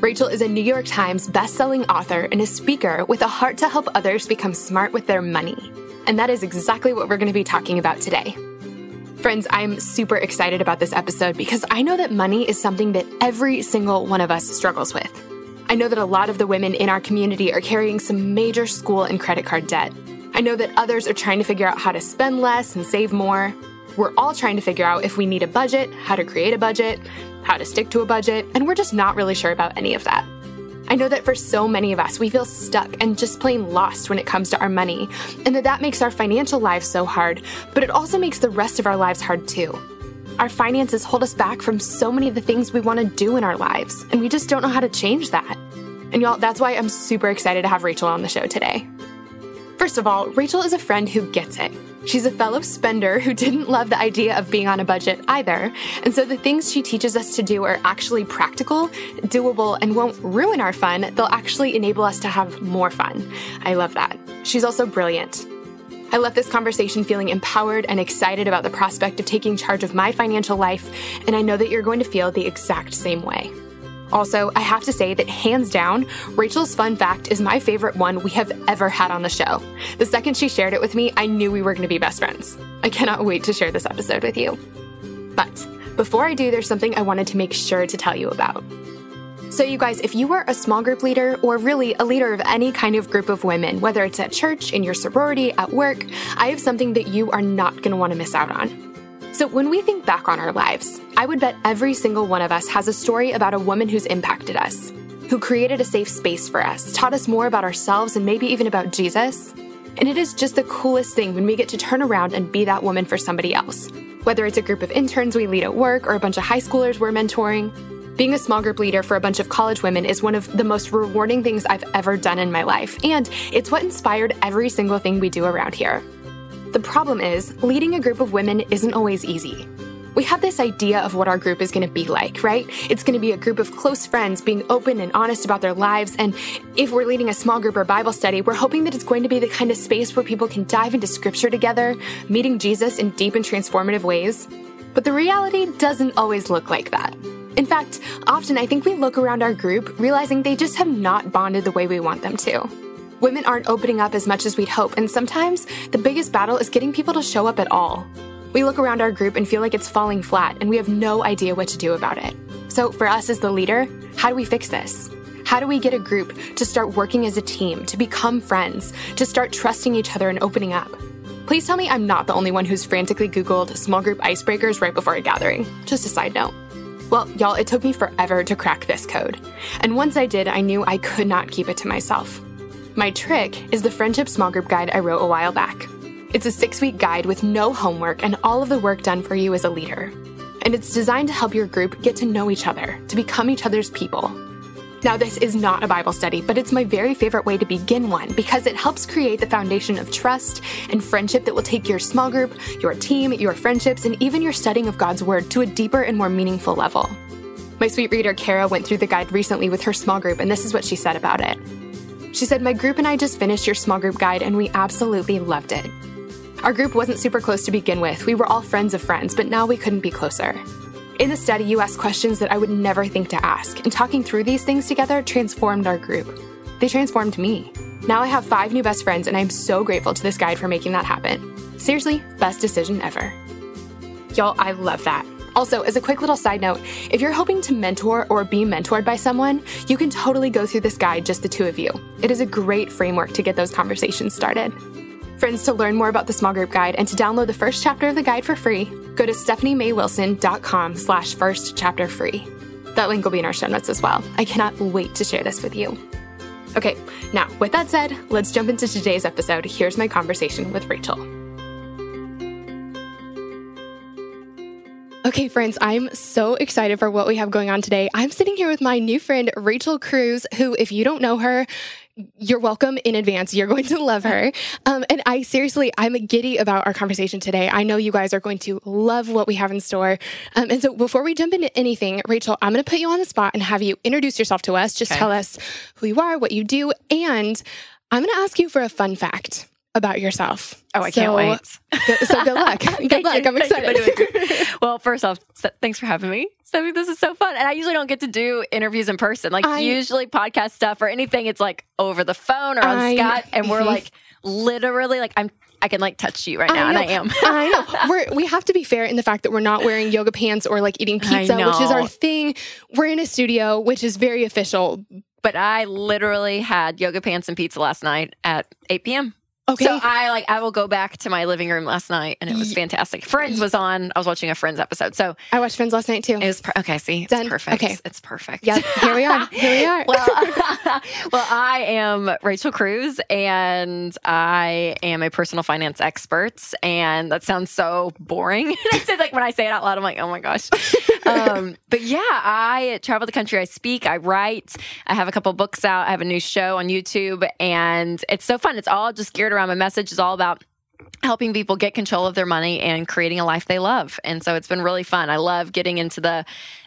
Rachel is a New York Times best-selling author and a speaker with a heart to help others become smart with their money. And that is exactly what we're going to be talking about today. Friends, I'm super excited about this episode because I know that money is something that every single one of us struggles with. I know that a lot of the women in our community are carrying some major school and credit card debt. I know that others are trying to figure out how to spend less and save more. We're all trying to figure out if we need a budget, how to create a budget, how to stick to a budget, and we're just not really sure about any of that. I know that for so many of us, we feel stuck and just plain lost when it comes to our money, and that that makes our financial lives so hard, but it also makes the rest of our lives hard too. Our finances hold us back from so many of the things we want to do in our lives, and we just don't know how to change that. And y'all, that's why I'm super excited to have Rachel on the show today. First of all, Rachel is a friend who gets it. She's a fellow spender who didn't love the idea of being on a budget either. And so the things she teaches us to do are actually practical, doable, and won't ruin our fun. They'll actually enable us to have more fun. I love that. She's also brilliant. I left this conversation feeling empowered and excited about the prospect of taking charge of my financial life, and I know that you're going to feel the exact same way. Also, I have to say that hands down, Rachel's fun fact is my favorite one we have ever had on the show. The second she shared it with me, I knew we were going to be best friends. I cannot wait to share this episode with you. But before I do, there's something I wanted to make sure to tell you about. So, you guys, if you are a small group leader or really a leader of any kind of group of women, whether it's at church, in your sorority, at work, I have something that you are not going to want to miss out on. So, when we think back on our lives, I would bet every single one of us has a story about a woman who's impacted us, who created a safe space for us, taught us more about ourselves and maybe even about Jesus. And it is just the coolest thing when we get to turn around and be that woman for somebody else. Whether it's a group of interns we lead at work or a bunch of high schoolers we're mentoring, being a small group leader for a bunch of college women is one of the most rewarding things I've ever done in my life, and it's what inspired every single thing we do around here. The problem is, leading a group of women isn't always easy. We have this idea of what our group is going to be like, right? It's going to be a group of close friends being open and honest about their lives. And if we're leading a small group or Bible study, we're hoping that it's going to be the kind of space where people can dive into scripture together, meeting Jesus in deep and transformative ways. But the reality doesn't always look like that. In fact, often I think we look around our group realizing they just have not bonded the way we want them to. Women aren't opening up as much as we'd hope, and sometimes the biggest battle is getting people to show up at all. We look around our group and feel like it's falling flat, and we have no idea what to do about it. So, for us as the leader, how do we fix this? How do we get a group to start working as a team, to become friends, to start trusting each other and opening up? Please tell me I'm not the only one who's frantically Googled small group icebreakers right before a gathering. Just a side note. Well, y'all, it took me forever to crack this code. And once I did, I knew I could not keep it to myself. My trick is the Friendship Small Group Guide I wrote a while back. It's a six week guide with no homework and all of the work done for you as a leader. And it's designed to help your group get to know each other, to become each other's people. Now, this is not a Bible study, but it's my very favorite way to begin one because it helps create the foundation of trust and friendship that will take your small group, your team, your friendships, and even your studying of God's Word to a deeper and more meaningful level. My sweet reader, Kara, went through the guide recently with her small group, and this is what she said about it. She said, My group and I just finished your small group guide and we absolutely loved it. Our group wasn't super close to begin with. We were all friends of friends, but now we couldn't be closer. In the study, you asked questions that I would never think to ask, and talking through these things together transformed our group. They transformed me. Now I have five new best friends, and I'm so grateful to this guide for making that happen. Seriously, best decision ever. Y'all, I love that. Also, as a quick little side note, if you're hoping to mentor or be mentored by someone, you can totally go through this guide just the two of you. It is a great framework to get those conversations started. Friends, to learn more about the small group guide and to download the first chapter of the guide for free, go to stephaniemaywilson.com slash first chapter free. That link will be in our show notes as well. I cannot wait to share this with you. Okay, now with that said, let's jump into today's episode. Here's my conversation with Rachel. Okay, friends, I'm so excited for what we have going on today. I'm sitting here with my new friend, Rachel Cruze, who, if you don't know her, you're welcome in advance. You're going to love her. Um, and I seriously, I'm giddy about our conversation today. I know you guys are going to love what we have in store. Um, and so before we jump into anything, Rachel, I'm going to put you on the spot and have you introduce yourself to us. Just okay. tell us who you are, what you do, and I'm going to ask you for a fun fact about yourself. Oh, I so, can't wait. so good luck. good luck. I'm excited. well, first off, thanks for having me. So this is so fun. And I usually don't get to do interviews in person. Like I, usually podcast stuff or anything, it's like over the phone or on I, Skype. And we're like literally like I'm I can like touch you right now, I and I am. I know. We're, we have to be fair in the fact that we're not wearing yoga pants or like eating pizza, which is our thing. We're in a studio, which is very official. But I literally had yoga pants and pizza last night at 8 p.m. Okay. So I like I will go back to my living room last night and it was fantastic. Friends was on. I was watching a Friends episode. So I watched Friends last night too. It was per- okay. See, it's Done. perfect. Okay, it's perfect. Yeah, Here we are. Here we are. well, well, I am Rachel Cruze and I am a personal finance expert. And that sounds so boring. I said like when I say it out loud, I'm like, oh my gosh. um, but yeah, I travel the country. I speak. I write. I have a couple books out. I have a new show on YouTube, and it's so fun. It's all just geared around around. My message is all about helping people get control of their money and creating a life they love. And so it's been really fun. I love getting into the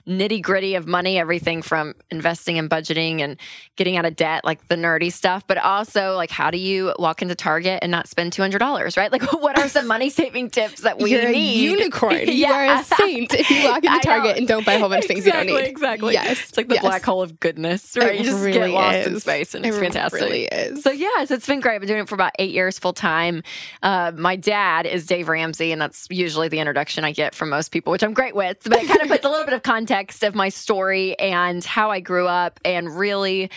nitty gritty of money, everything from investing and budgeting and getting out of debt, like the nerdy stuff, but also like how do you walk into Target and not spend two hundred dollars, right? Like what are some money saving tips that we You're need? A unicorn. yeah. You are a saint if you walk into Target and don't buy a whole bunch of things exactly, you don't need. Exactly. Yes. It's like the yes. black hole of goodness, right? It you just really get lost is. in space and it's it fantastic. Really is. So yes, it's been great. I've been doing it for about eight years full time. Uh, my dad is Dave Ramsey, and that's usually the introduction I get from most people, which I'm great with. But it kind of puts a little bit of context of my story story and how I grew up and really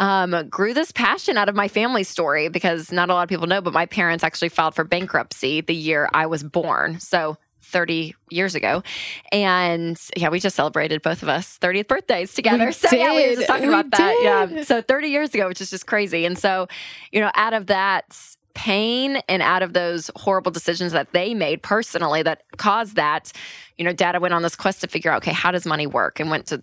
um, grew this passion out of my family story because not a lot of people know, but my parents actually filed for bankruptcy the year I was born. So 30 years ago. And yeah, we just celebrated both of us 30th birthdays together. We so did. yeah, we were just talking we about did. that. Yeah. So 30 years ago, which is just crazy. And so, you know, out of that pain and out of those horrible decisions that they made personally that caused that, you know, data went on this quest to figure out, okay, how does money work? And went to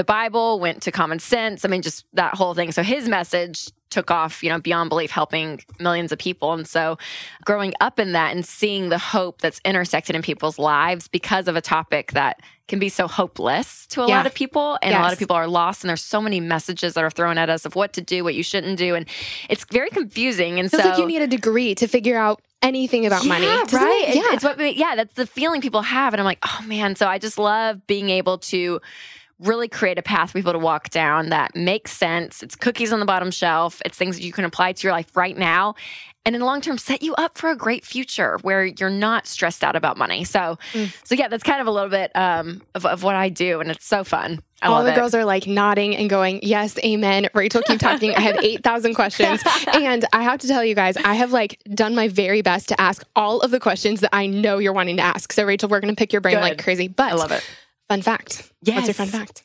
the Bible, went to common sense. I mean, just that whole thing. So his message took off, you know, beyond belief, helping millions of people. And so growing up in that and seeing the hope that's intersected in people's lives because of a topic that can be so hopeless to a yeah. lot of people. And yes. a lot of people are lost. And there's so many messages that are thrown at us of what to do, what you shouldn't do. And it's very confusing. And so like you need a degree to figure out anything about yeah, money. Right. It? Yeah. It's what, yeah, that's the feeling people have. And I'm like, oh man. So I just love being able to really create a path for people to walk down that makes sense. It's cookies on the bottom shelf, it's things that you can apply to your life right now. And in the long term, set you up for a great future where you're not stressed out about money. So, mm. so yeah, that's kind of a little bit um, of, of what I do, and it's so fun. I All the it. girls are like nodding and going, Yes, amen. Rachel, keep talking. I have 8,000 questions. And I have to tell you guys, I have like done my very best to ask all of the questions that I know you're wanting to ask. So, Rachel, we're going to pick your brain Good. like crazy. But I love it. Fun fact. Yes. What's your fun fact?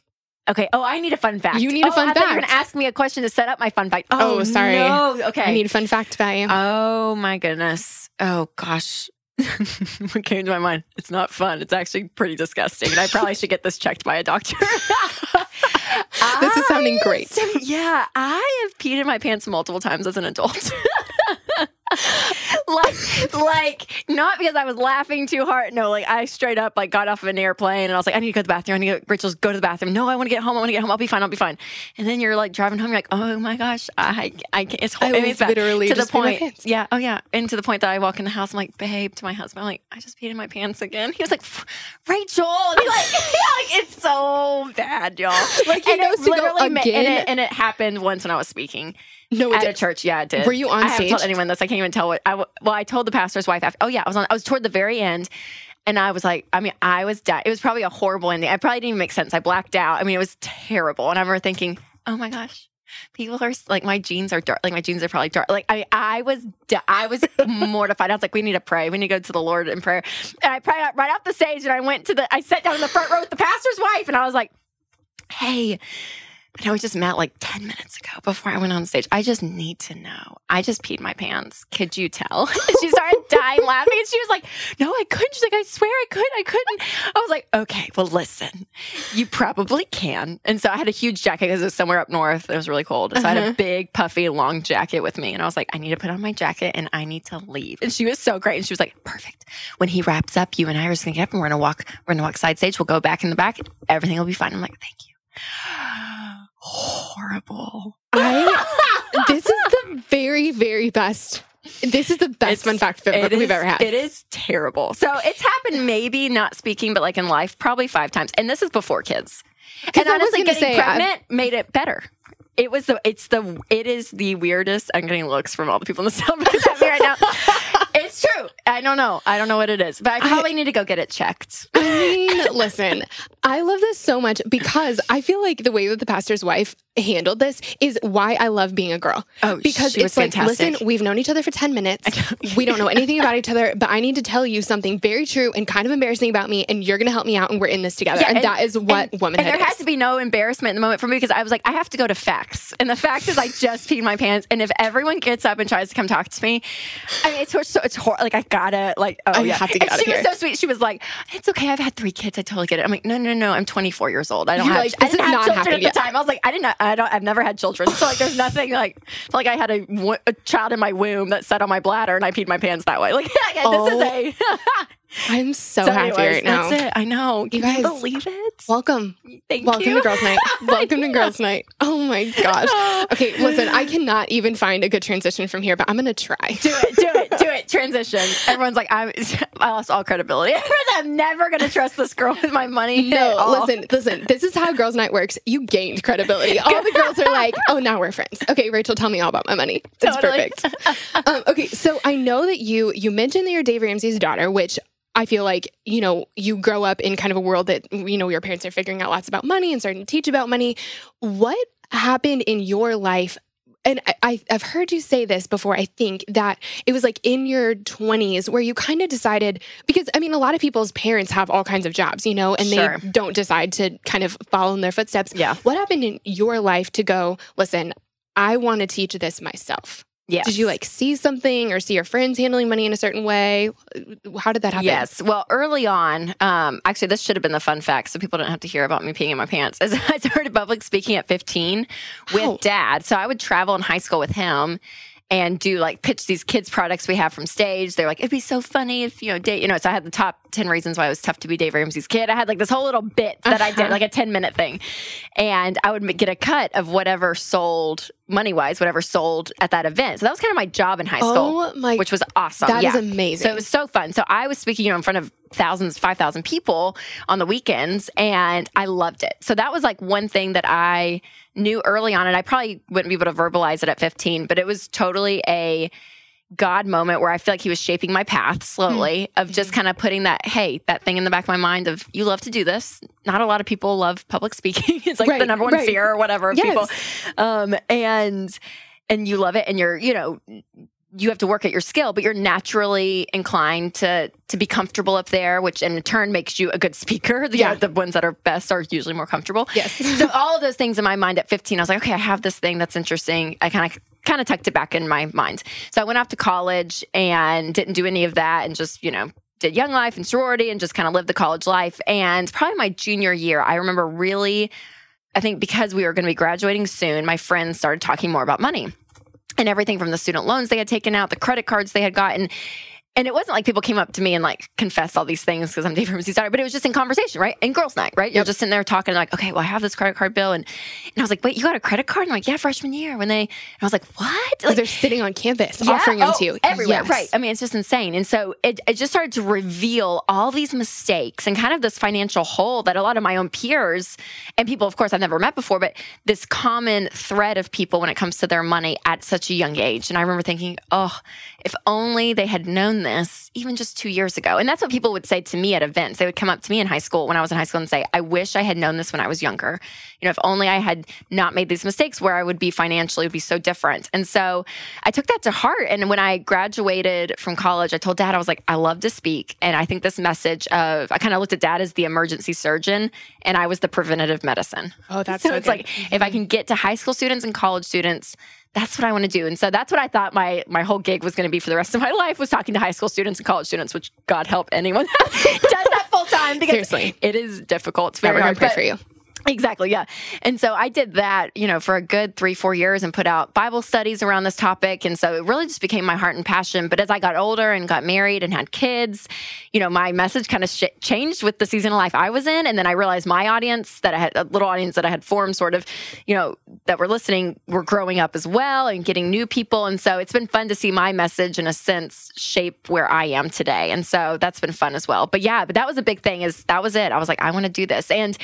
Okay. Oh, I need a fun fact. You need oh, a fun I fact. You're going to ask me a question to set up my fun fact. Oh, oh sorry. No. Okay. I need a fun fact about you. Oh my goodness. Oh gosh. what came to my mind? It's not fun. It's actually pretty disgusting. And I probably should get this checked by a doctor. this is sounding great. Yeah, I have peed in my pants multiple times as an adult. like, like not because I was laughing too hard. No, like I straight up like got off of an airplane and I was like, I need to go to the bathroom. I need to go, Rachel's go to the bathroom. No, I want to get home. I want to get home. I'll be fine. I'll be fine. And then you're like driving home. You're like, oh my gosh, I, I can't. It's, I it's literally to the point. Yeah. Oh yeah. And to the point that I walk in the house, I'm like, babe, to my husband, I'm like, I just peed in my pants again. He was like, Rachel, and like, yeah, like it's so bad, y'all. Like he and knows to go again, and it, and it happened once when I was speaking. No, at did. a church. Yeah, it did. Were you on I stage? I haven't told anyone this. I can't even tell what. I well, I told the pastor's wife. After, oh yeah, I was on. I was toward the very end, and I was like, I mean, I was dead. It was probably a horrible ending. I probably didn't even make sense. I blacked out. I mean, it was terrible. And I remember thinking, oh my gosh, people are like my jeans are dark. Like my jeans are probably dark. Like I, I was, I was mortified. I was like, we need to pray. We need to go to the Lord in prayer. And I prayed right off the stage, and I went to the. I sat down in the front row with the pastor's wife, and I was like, hey I we just met like 10 minutes ago before I went on stage. I just need to know. I just peed my pants. Could you tell? she started dying laughing. And she was like, No, I couldn't. She's like, I swear I could. I couldn't. I was like, Okay, well, listen, you probably can. And so I had a huge jacket because it was somewhere up north. It was really cold. So uh-huh. I had a uh-huh. big, puffy, long jacket with me. And I was like, I need to put on my jacket and I need to leave. And she was so great. And she was like, Perfect. When he wraps up, you and I are just going to get up and we're going to walk. We're going to walk side stage. We'll go back in the back. Everything will be fine. I'm like, Thank you horrible. I this is the very very best. This is the best it's, fun fact we've ever had. It is terrible. So it's happened maybe not speaking, but like in life, probably five times. And this is before kids. And honestly, getting say, pregnant I've, made it better. It was the it's the it is the weirdest. I'm getting looks from all the people in the cell right now. It's true. I don't know. I don't know what it is, but I probably I, need to go get it checked. I mean, listen, I love this so much because I feel like the way that the pastor's wife handled this is why I love being a girl. Oh, because it's like, fantastic. listen, we've known each other for 10 minutes. we don't know anything about each other, but I need to tell you something very true and kind of embarrassing about me, and you're going to help me out, and we're in this together. Yeah, and, and, that is what and, womanhood And there is. has to be no embarrassment in the moment for me because I was like, I have to go to facts. And the fact is, I just peed my pants. And if everyone gets up and tries to come talk to me, I mean, it's so it's hor- like I gotta like oh I yeah. have to get and out she of here. was so sweet. She was like, "It's okay. I've had three kids. I totally get it." I'm like, "No, no, no. I'm 24 years old. I don't You're have. Like, I didn't have children at the yet. time. I was like, I didn't. I don't. I've never had children. So like, there's nothing like like I had a, a child in my womb that sat on my bladder and I peed my pants that way. Like, yeah, oh. this is oh. a. I'm so, so happy anyways, right now. That's it. I know. Can you guys believe it? Welcome. Thank welcome you. to girls' night. welcome to girls' night. Oh my gosh. Okay, listen. I cannot even find a good transition from here, but I'm gonna try. Do it. Do it. Do it. Transition. Everyone's like, I'm. I lost all credibility. I'm never gonna trust this girl with my money. No. Listen. Listen. This is how girls' night works. You gained credibility. All the girls are like, oh, now we're friends. Okay, Rachel, tell me all about my money. It's totally. perfect. Um, okay, so I know that you you mentioned that you're Dave Ramsey's daughter, which I feel like, you know, you grow up in kind of a world that, you know, your parents are figuring out lots about money and starting to teach about money. What happened in your life? And I, have heard you say this before, I think, that it was like in your 20s where you kind of decided, because I mean, a lot of people's parents have all kinds of jobs, you know, and sure. they don't decide to kind of follow in their footsteps. Yeah. What happened in your life to go, listen, I want to teach this myself? Yes. Did you like see something or see your friends handling money in a certain way? How did that happen? Yes. Well, early on, um, actually, this should have been the fun fact, so people don't have to hear about me peeing in my pants. As I started public speaking at 15 with oh. dad, so I would travel in high school with him and do like pitch these kids products we have from stage. They're like, it'd be so funny if, you know, Dave, you know, so I had the top 10 reasons why it was tough to be Dave Ramsey's kid. I had like this whole little bit that uh-huh. I did, uh-huh. like a 10 minute thing. And I would get a cut of whatever sold money wise, whatever sold at that event. So that was kind of my job in high school, oh my, which was awesome. That yeah. is amazing. So it was so fun. So I was speaking, you know, in front of thousands, 5,000 people on the weekends and I loved it. So that was like one thing that I knew early on, and I probably wouldn't be able to verbalize it at 15, but it was totally a God moment where I feel like he was shaping my path slowly mm-hmm. of just kind of putting that, hey, that thing in the back of my mind of you love to do this. Not a lot of people love public speaking. it's like right, the number one right. fear or whatever of yes. people. Um, and and you love it and you're, you know, you have to work at your skill, but you're naturally inclined to to be comfortable up there, which in turn makes you a good speaker. The, yeah. the ones that are best are usually more comfortable. Yes. so all of those things in my mind at 15, I was like, okay, I have this thing that's interesting. I kind of kind of tucked it back in my mind. So I went off to college and didn't do any of that and just, you know, did young life and sorority and just kind of lived the college life. And probably my junior year, I remember really I think because we were going to be graduating soon, my friends started talking more about money and everything from the student loans they had taken out, the credit cards they had gotten and it wasn't like people came up to me and like confessed all these things because I'm Dave Ramsey's daughter, but it was just in conversation, right? In girls' night, right? You're just sitting there talking like, okay, well, I have this credit card bill, and, and I was like, wait, you got a credit card? And I'm like, yeah, freshman year. When they, and I was like, what? Like they're sitting on campus yeah, offering them oh, to you oh, everywhere, yes. right? I mean, it's just insane. And so it, it just started to reveal all these mistakes and kind of this financial hole that a lot of my own peers and people, of course, I've never met before, but this common thread of people when it comes to their money at such a young age. And I remember thinking, oh, if only they had known this even just two years ago. And that's what people would say to me at events. They would come up to me in high school when I was in high school and say, I wish I had known this when I was younger. You know, if only I had not made these mistakes where I would be financially would be so different. And so I took that to heart. And when I graduated from college, I told dad, I was like, I love to speak. And I think this message of, I kind of looked at dad as the emergency surgeon and I was the preventative medicine. Oh, that's so, so it's good. like if I mm-hmm. can get to high school students and college students, that's what I want to do. And so that's what I thought my my whole gig was going to be for the rest of my life was talking to high school students and college students, which God help anyone does that full time because Seriously. it is difficult. It's very we're hard. pray for you. Exactly, yeah. And so I did that, you know, for a good three, four years and put out Bible studies around this topic. And so it really just became my heart and passion. But as I got older and got married and had kids, you know, my message kind of sh- changed with the season of life I was in. And then I realized my audience that I had, a little audience that I had formed, sort of, you know, that were listening were growing up as well and getting new people. And so it's been fun to see my message, in a sense, shape where I am today. And so that's been fun as well. But yeah, but that was a big thing is that was it. I was like, I want to do this. And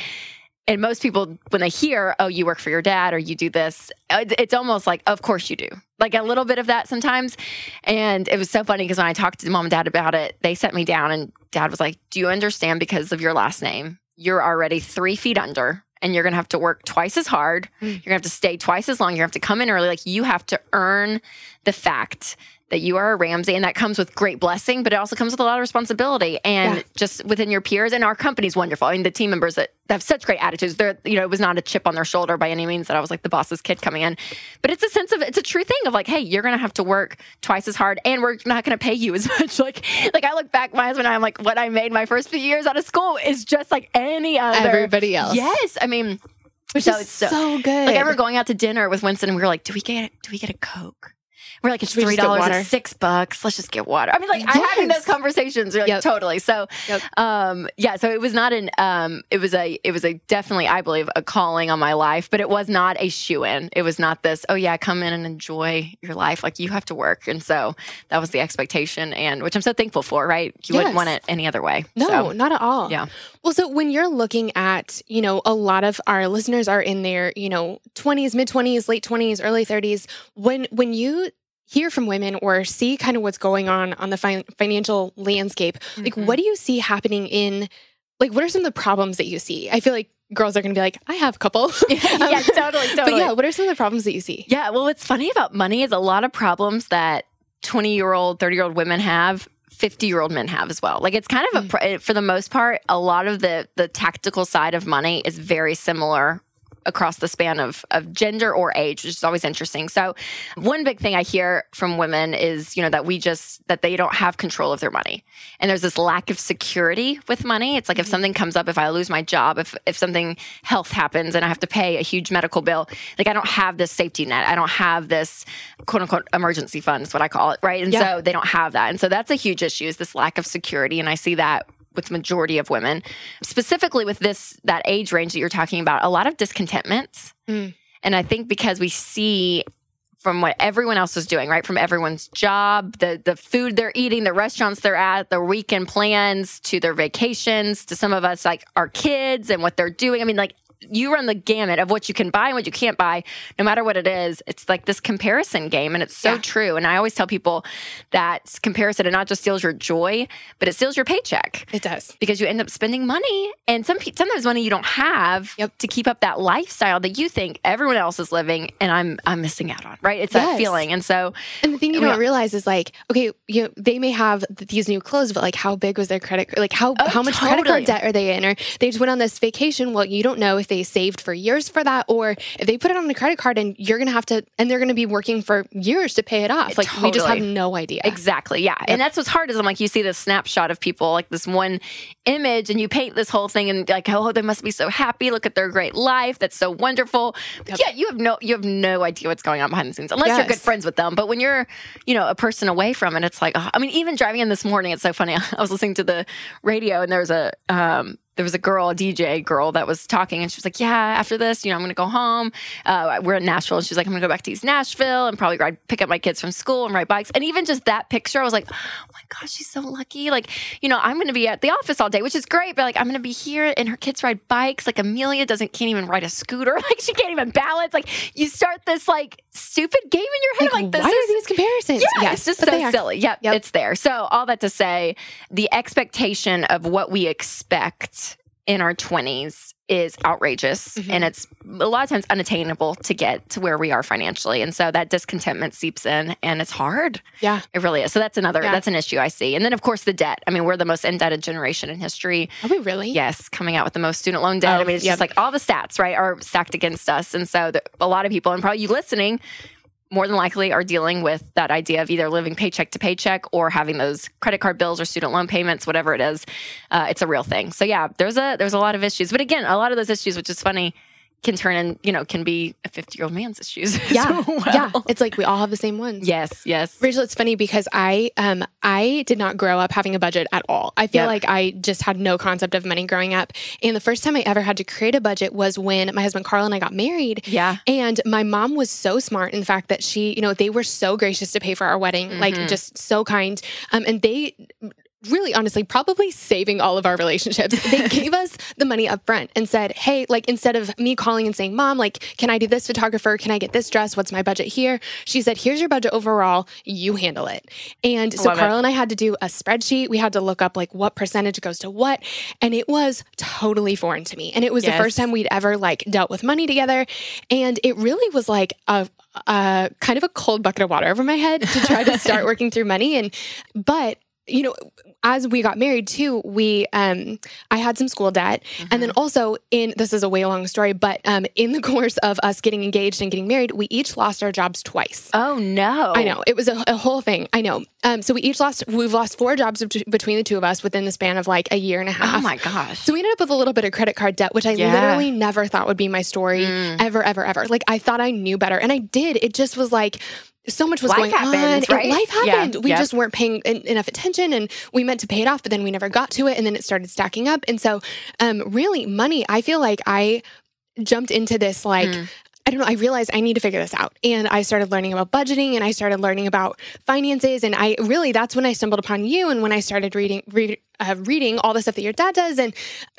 and most people when they hear oh you work for your dad or you do this it's almost like of course you do. Like a little bit of that sometimes. And it was so funny because when i talked to mom and dad about it they set me down and dad was like do you understand because of your last name? You're already three feet under and you're going to have to work twice as hard. Mm. you're going to have to stay twice as long. You have to come in early. Like you have to earn the fact that you are a Ramsey, and that comes with great blessing, but it also comes with a lot of responsibility. And Yeah. just within your peers, and our company's wonderful. I mean, the team members that have such great attitudes. They're, you know, it was not a chip on their shoulder by any means that I was like the boss's kid coming in, but it's a sense of it's a true thing of like, hey, you're gonna have to work twice as hard, and we're not gonna pay you as much. Like, like I look back, my husband and I'm like, what I made my first few years out of school is just like any other Everybody else. Yes, I mean, Which So is it's so- so, good. like I remember going out to dinner with Winston, and we were like, "Do we get do we get a Coke?" We're like, "It's three dollars, it's six bucks. Let's just get water." I mean, like I'm having those conversations. Like, Yep. totally. So, Yep. um, yeah. So it was not an um, it was a it was a definitely I believe a calling on my life, but it was not a shoe in. It was not this. Oh yeah, come in and enjoy your life. Like you have to work, and so that was the expectation, and which I'm so thankful for. Right? You wouldn't want it any other way. No, So, not at all. Yeah. Well, so when you're looking at, you know, a lot of our listeners are in their, you know, 20s, mid 20s, late 20s, early 30s. When when you hear from women or see kind of what's going on on the fin- financial landscape, like Mhm. what do you see happening in like what are some of the problems that you see? I feel like girls are going to be like, I have a couple. yeah, totally, um, totally. But yeah, what are some of the problems that you see? Yeah, well, what's funny about money is a lot of problems that 20 year old, 30 year old women have. 50 year old men have as well. Like it's kind of a, mm. pr- eh, for the most part, a lot of the, the tactical side of money is very similar across the span of, of gender or age, which is always interesting. So one big thing I hear from women is, you know, that we just, that they don't have control of their money. And there's this lack of security with money. It's like if mm-hmm. something comes up, if I lose my job, if, if something health happens and I have to pay a huge medical bill, like I don't have this safety net. I don't have this quote unquote emergency fund is what I call it. Right. And Yeah. so they don't have that. And so that's a huge issue is this lack of security. And I see that with the majority of women, specifically with this, that age range that you're talking about, a lot of discontentments. Mm. And I think because we see from what everyone else is doing, right? From everyone's job, the the food they're eating, the restaurants they're at, their weekend plans, to their vacations, to some of us like our kids and what they're doing. I mean, like you run the gamut of what you can buy and what you can't buy, no matter what it is. It's like this comparison game, and it's so Yeah. true. And I always tell people that comparison it not just steals your joy, but it steals your paycheck It does. because you end up spending money and some sometimes money you don't have Yep. to keep up that lifestyle that you think everyone else is living and I'm I'm missing out on right it's that feeling and so And the thing you don't realize is like, okay, you know, they may have these new clothes, but like, how big was their credit? Like, how Oh, how much credit card debt are they in? Or they just went on this vacation. Well, you don't know if they saved for years for that, or if they put it on a credit card and you're gonna have to, and they're gonna be working for years to pay it off. Like, we just have no idea. exactly yeah. And that's what's hard is I'm like you see this snapshot of people like this one image and you paint this whole thing and like oh they must be so happy. Look at their great life. That's so wonderful. Yep. yeah you have no you have no idea what's going on behind the scenes unless you're good friends with them. But when you're you know a person away from it it's like oh, I mean even driving in this morning it's so funny. I was listening to the radio and there was a um there was a girl, a DJ girl that was talking, and she was like, "Yeah, after this, you know, I'm going to go home. Uh, we're in Nashville." And she's like, "I'm going to go back to East Nashville and probably ride, pick up my kids from school and ride bikes." And even just that picture, I was like, "Oh my gosh, she's so lucky!" Like, you know, I'm going to be at the office all day, which is great, but like, I'm going to be here, and her kids ride bikes. Like Amelia doesn't can't even ride a scooter. Like she can't even balance. Like you start this like stupid game in your head. Like, Like, this why is are these comparisons? yeah, it's just so silly. Yep, Yep. it's there. So all that to say, the expectation of what we expect in our twenties is outrageous, Mhm. and it's a lot of times unattainable to get to where we are financially. And so that discontentment seeps in, and it's hard. Yeah. It really is. So that's another Yeah. that's an issue I see. And then of course the debt. I mean, we're the most indebted generation in history. Are we really? Yes, coming out with the most student loan debt. Oh, I mean, it's yep. just like all the stats, right, are stacked against us. And so the, a lot of people, and probably you listening, more than likely are dealing with that idea of either living paycheck to paycheck or having those credit card bills or student loan payments, whatever it is. Uh, it's a real thing. So yeah, there's a there's a lot of issues. But again, a lot of those issues, which is funny, can turn in, you know, can be a 50 year old man's issues. Yeah. well. Yeah. It's like we all have the same ones. Yes. Yes. Rachel, it's funny because I um I did not grow up having a budget at all. I feel Yep. like I just had no concept of money growing up. And the first time I ever had to create a budget was when my husband Carl and I got married. Yeah. And my mom was so smart in the fact that she, you know, they were so gracious to pay for our wedding, like Mhm. just so kind. Um, and they really honestly probably saving all of our relationships. They gave us the money up front and said hey like instead of me calling and saying mom like can i do this photographer? Can i get this dress? What's my budget here? She said here's your budget overall. You handle it. And so Love it. carl and i had to do a spreadsheet. We had to look up like what percentage goes to what. And it was totally foreign to me. And it was the first time we'd ever like dealt with money together. And it really was like a uh, kind of a cold bucket of water over my head to try to start working through money. And, but, you know, as we got married too, we, um, I had some school debt. And then also in, this is a way long story, but, um, in the course of us getting engaged and getting married, we each lost our jobs twice. Oh no. I know it was a, a whole thing. I know. Um, so we each lost. We've lost four jobs between the two of us within the span of like a year and a half. Oh my gosh. So we ended up with a little bit of credit card debt, which I Yeah. literally never thought would be my story Mm. ever, ever, ever. Like I thought I knew better, and I did. It just was like so much was Life going happens, on. right? Life Yeah. happened. We Yep. just weren't paying en- enough attention, and we meant to pay it off, but then we never got to it, and then it started stacking up. And so, um, really, money. I feel like I jumped into this like. Mm. I don't know. I realized I need to figure this out. And I started learning about budgeting and I started learning about finances. And I really, that's when I stumbled upon you and when I started reading, read, uh, reading all the stuff that your dad does. And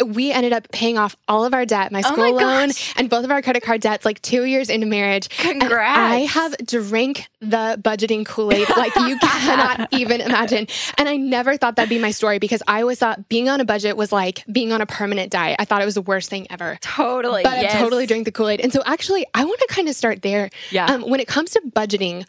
we ended up paying off all of our debt, my Oh school my loan gosh. and both of our credit card debts, like two years into marriage. And Congrats. I have drank the budgeting Kool Aid like you cannot even imagine. And I never thought that'd be my story because I always thought being on a budget was like being on a permanent diet. I thought it was the worst thing ever. totally. But yes. I totally drank the Kool Aid. And so actually, I want to kind of start there. Yeah. Um, when it comes to budgeting,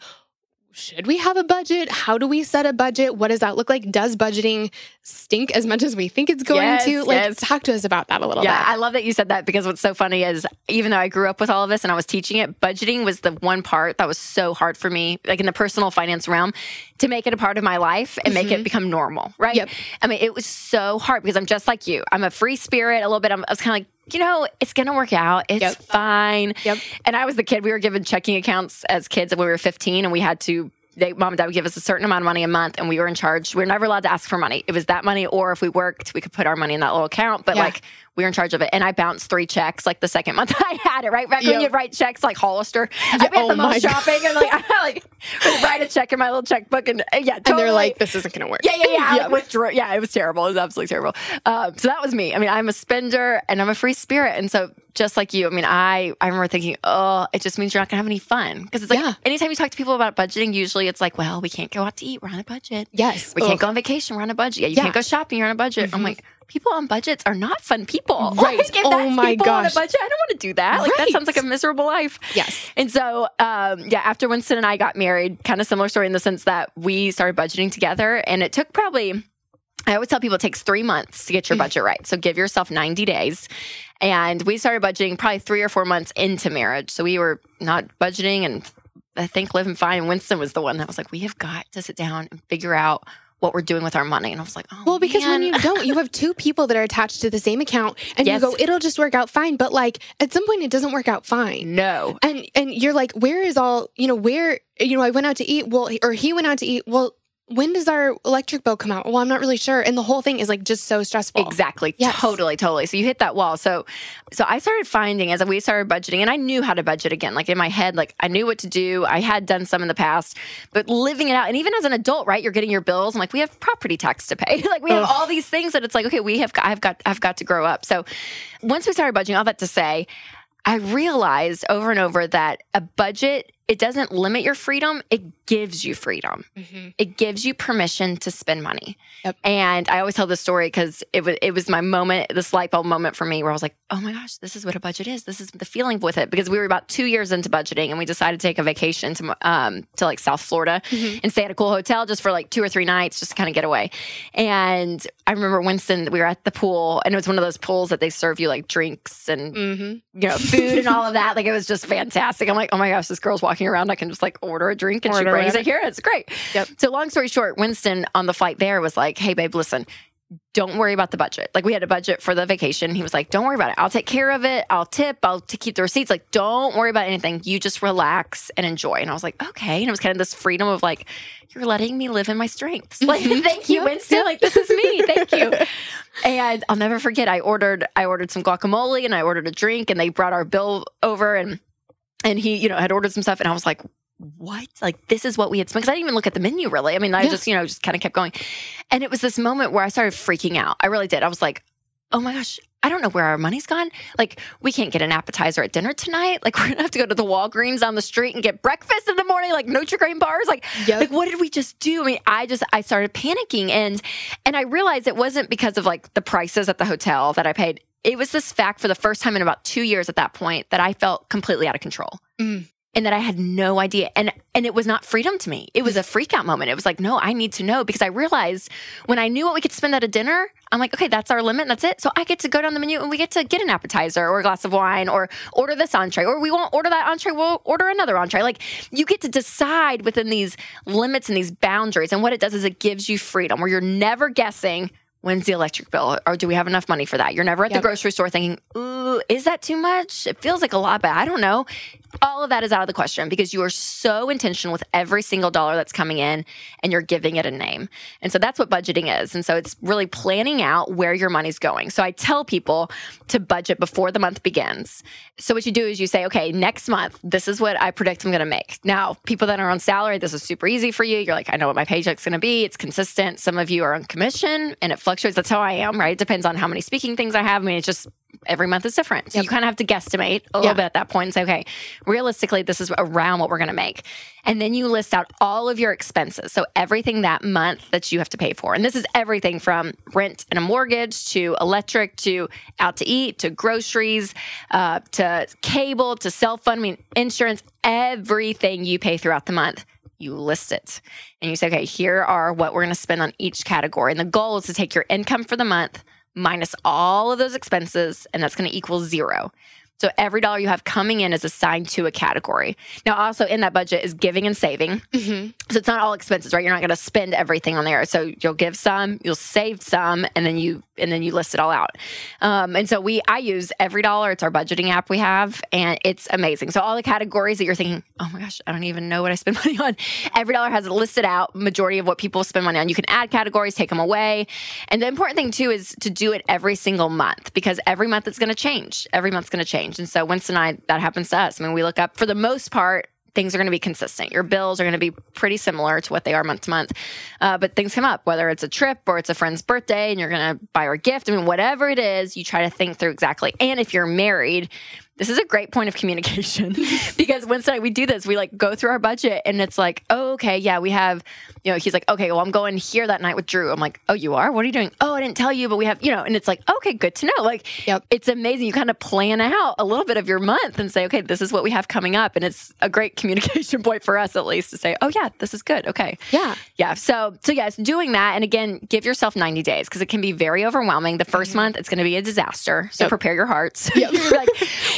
should we have a budget? How do we set a budget? What does that look like? Does budgeting stink as much as we think it's going Yes, to? Like, yes. talk to us about that a little bit. yeah, bit. I love that you said that because what's so funny is even though I grew up with all of this and I was teaching it, budgeting was the one part that was so hard for me, like in the personal finance realm, to make it a part of my life and make it become normal, right? Mm-hmm. Yep. I mean, it was so hard because I'm just like you. I'm a free spirit a little bit. I'm, I was kind of like, you know, it's going to work out. It's Yep. fine. Yep. And I was the kid, we were given checking accounts as kids when we were 15 and we had to they, mom and dad would give us a certain amount of money a month and we were in charge. We were never allowed to ask for money. It was that money, or if we worked, we could put our money in that little account. But Yeah. like we were in charge of it. And I bounced three checks like the second month I had it, right? Back Yep. when you'd write checks like Hollister. I Yeah, paid oh the most shopping and like I like write a check in my little checkbook and uh, yeah, and they're like, this isn't going to work. Yeah, yeah, yeah. Yep. Withdrew. Yeah, it was terrible. It was absolutely terrible. Um, so that was me. I mean, I'm a spender and I'm a free spirit. And so just like you, I mean, I, I remember thinking, oh, it just means you're not gonna have any fun. Because it's like Yeah. anytime you talk to people about budgeting, usually it's like, well, we can't go out to eat, we're on a budget. Yes. We can't go on vacation, we're on a budget. Yeah, you Yeah. can't go shopping, you're on a budget. I'm Mhm. like, people on budgets are not fun people. Right. Like, Oh my people on a budget, I don't want to do that. Like that sounds like a miserable life. Yes. And so, um, yeah, after Winston and I got married, kind of similar story in the sense that we started budgeting together, and it took probably. I always tell people it takes three months to get your Mm. budget right. So give yourself 90 days. And we started budgeting probably three or four months into marriage. So we were not budgeting and I think living fine. Winston was the one that was like, we have got to sit down and figure out what we're doing with our money. And I was like, oh, Well, because when you don't, you have two people that are attached to the same account and Yes. you go, it'll just work out fine. But like at some point, it doesn't work out fine. no. And and you're like, where is all, you know, where, you know, I went out to eat, well, or he went out to eat, well, when does our electric bill come out? Well, I'm not really sure. And the whole thing is like just so stressful. Exactly. Yes. Totally, totally. So you hit that wall. So so I started finding as we started budgeting and I knew how to budget again. Like in my head, like I knew what to do. I had done some in the past, but living it out and even as an adult, right? You're getting your bills. I'm like, we have property tax to pay. like we have Ugh. all these things that it's like, okay, we have I've got I've got to grow up. So once we started budgeting, all that to say, I realized over and over that a budget it doesn't limit your freedom, it gives you freedom. Mhm. It gives you permission to spend money. Yep. And I always tell this story because it was it was my moment, this light bulb moment for me where I was like, oh my gosh, this is what a budget is. This is the feeling with it. Because we were about two years into budgeting and we decided to take a vacation to um to like South Florida Mhm. and stay at a cool hotel just for like two or three nights, just to kind of get away. And I remember Winston, we were at the pool and it was one of those pools that they serve you like drinks and Mhm. you know, food and all of that. Like it was just fantastic. I'm like, oh my gosh, this girl's walking around. I can just like order a drink and she brings whatever. it here. It's great. Yep. So long story short, Winston on the flight there was like, hey babe, listen, don't worry about the budget. Like we had a budget for the vacation. He was like, don't worry about it. I'll take care of it. I'll tip. I'll to keep the receipts. Like, don't worry about anything. You just relax and enjoy. And I was like, okay. And it was kind of this freedom of like, you're letting me live in my strengths. Like, thank you, Winston. Like, this is me. Thank you. And I'll never forget. I ordered I ordered some guacamole and I ordered a drink and they brought our bill over and and he you know had ordered some stuff and I was like what? Like this is what we had spent because I didn't even look at the menu really. I mean I Yeah. just you know just kind of kept going. And it was this moment where I started freaking out. I really did. I was like oh my gosh I don't know where our money's gone. Like we can't get an appetizer at dinner tonight. Like we're gonna have to go to the Walgreens down the street and get breakfast in the morning like Nutri-Grain bars. Like Yep. like what did we just do? I mean i just i started panicking. And and i realized it wasn't because of like the prices at the hotel that i paid it was this fact for the first time in about two years at that point that i felt completely out of control Mm. and that i had no idea. And and it was not freedom to me. It was a freak out moment. It was like no i need to know because i realized when i knew what we could spend at a dinner i'm like okay that's our limit. And that's it. So i get to go down the menu and we get to get an appetizer or a glass of wine or order this entree or we won't order that entree. We'll order another entree. Like you get to decide within these limits and these boundaries. And what it does is it gives you freedom where you're never guessing when's the electric bill or do we have enough money for that you're never at Yep. the grocery store thinking ooh is that too much it feels like a lot but i don't know all of that is out of the question because you are so intentional with every single dollar that's coming in and you're giving it a name. And so that's what budgeting is. And so it's really planning out where your money's going. So I tell people to budget before the month begins. So what you do is you say, okay, next month, this is what I predict I'm going to make. Now, people that are on salary, this is super easy for you. You're like, I know what my paycheck's going to be. It's consistent. Some of you are on commission and it fluctuates. That's how I am, right? It depends on how many speaking things I have. I mean, it's just every month is different. So Yep. you kind of have to guesstimate a little Yeah. bit at that point and say, okay, realistically, this is around what we're going to make. And then you list out all of your expenses. So everything that month that you have to pay for. And this is everything from rent and a mortgage to electric to out to eat to groceries uh, to cable to cell phone, I mean, insurance, everything you pay throughout the month. You list it and you say, okay, here are what we're going to spend on each category. And the goal is to take your income for the month minus all of those expenses, and that's going to equal zero. So every dollar you have coming in is assigned to a category. Now, also in that budget is giving and saving. Mhm. So it's not all expenses, right? You're not going to spend everything on there. So you'll give some, you'll save some, and then you and then you list it all out. Um, and so we, I use EveryDollar. It's our budgeting app we have, and it's amazing. So all the categories that you're thinking, oh my gosh, I don't even know what I spend money on. EveryDollar has it listed out. Majority of what people spend money on. You can add categories, take them away, and the important thing too is to do it every single month because every month it's going to change. Every month's going to change. And so Winston and I, that happens to us. I mean, we look up for the most part things are going to be consistent. Your bills are going to be pretty similar to what they are month to month. Uh, but things come up, whether it's a trip or it's a friend's birthday and you're going to buy her a gift. I mean, whatever it is, you try to think through exactly. And if you're married, this is a great point of communication because and we do this. We like go through our budget and it's like, oh, okay, yeah, we have, you know, he's like, okay, well, I'm going here that night with Drew. I'm like, oh, you are? What are you doing? Oh, I didn't tell you, but we have, you know, and it's like, okay, good to know. Like, Yep. it's amazing. You kind of plan out a little bit of your month and say, okay, this is what we have coming up. And it's a great communication point for us, at least, to say, oh, yeah, this is good. Okay. Yeah. Yeah. So, so yes, doing that. And again, give yourself 90 days because it can be very overwhelming. The 1st mm-hmm. month, it's going to be a disaster. So Yep. prepare your hearts. Yep. Like,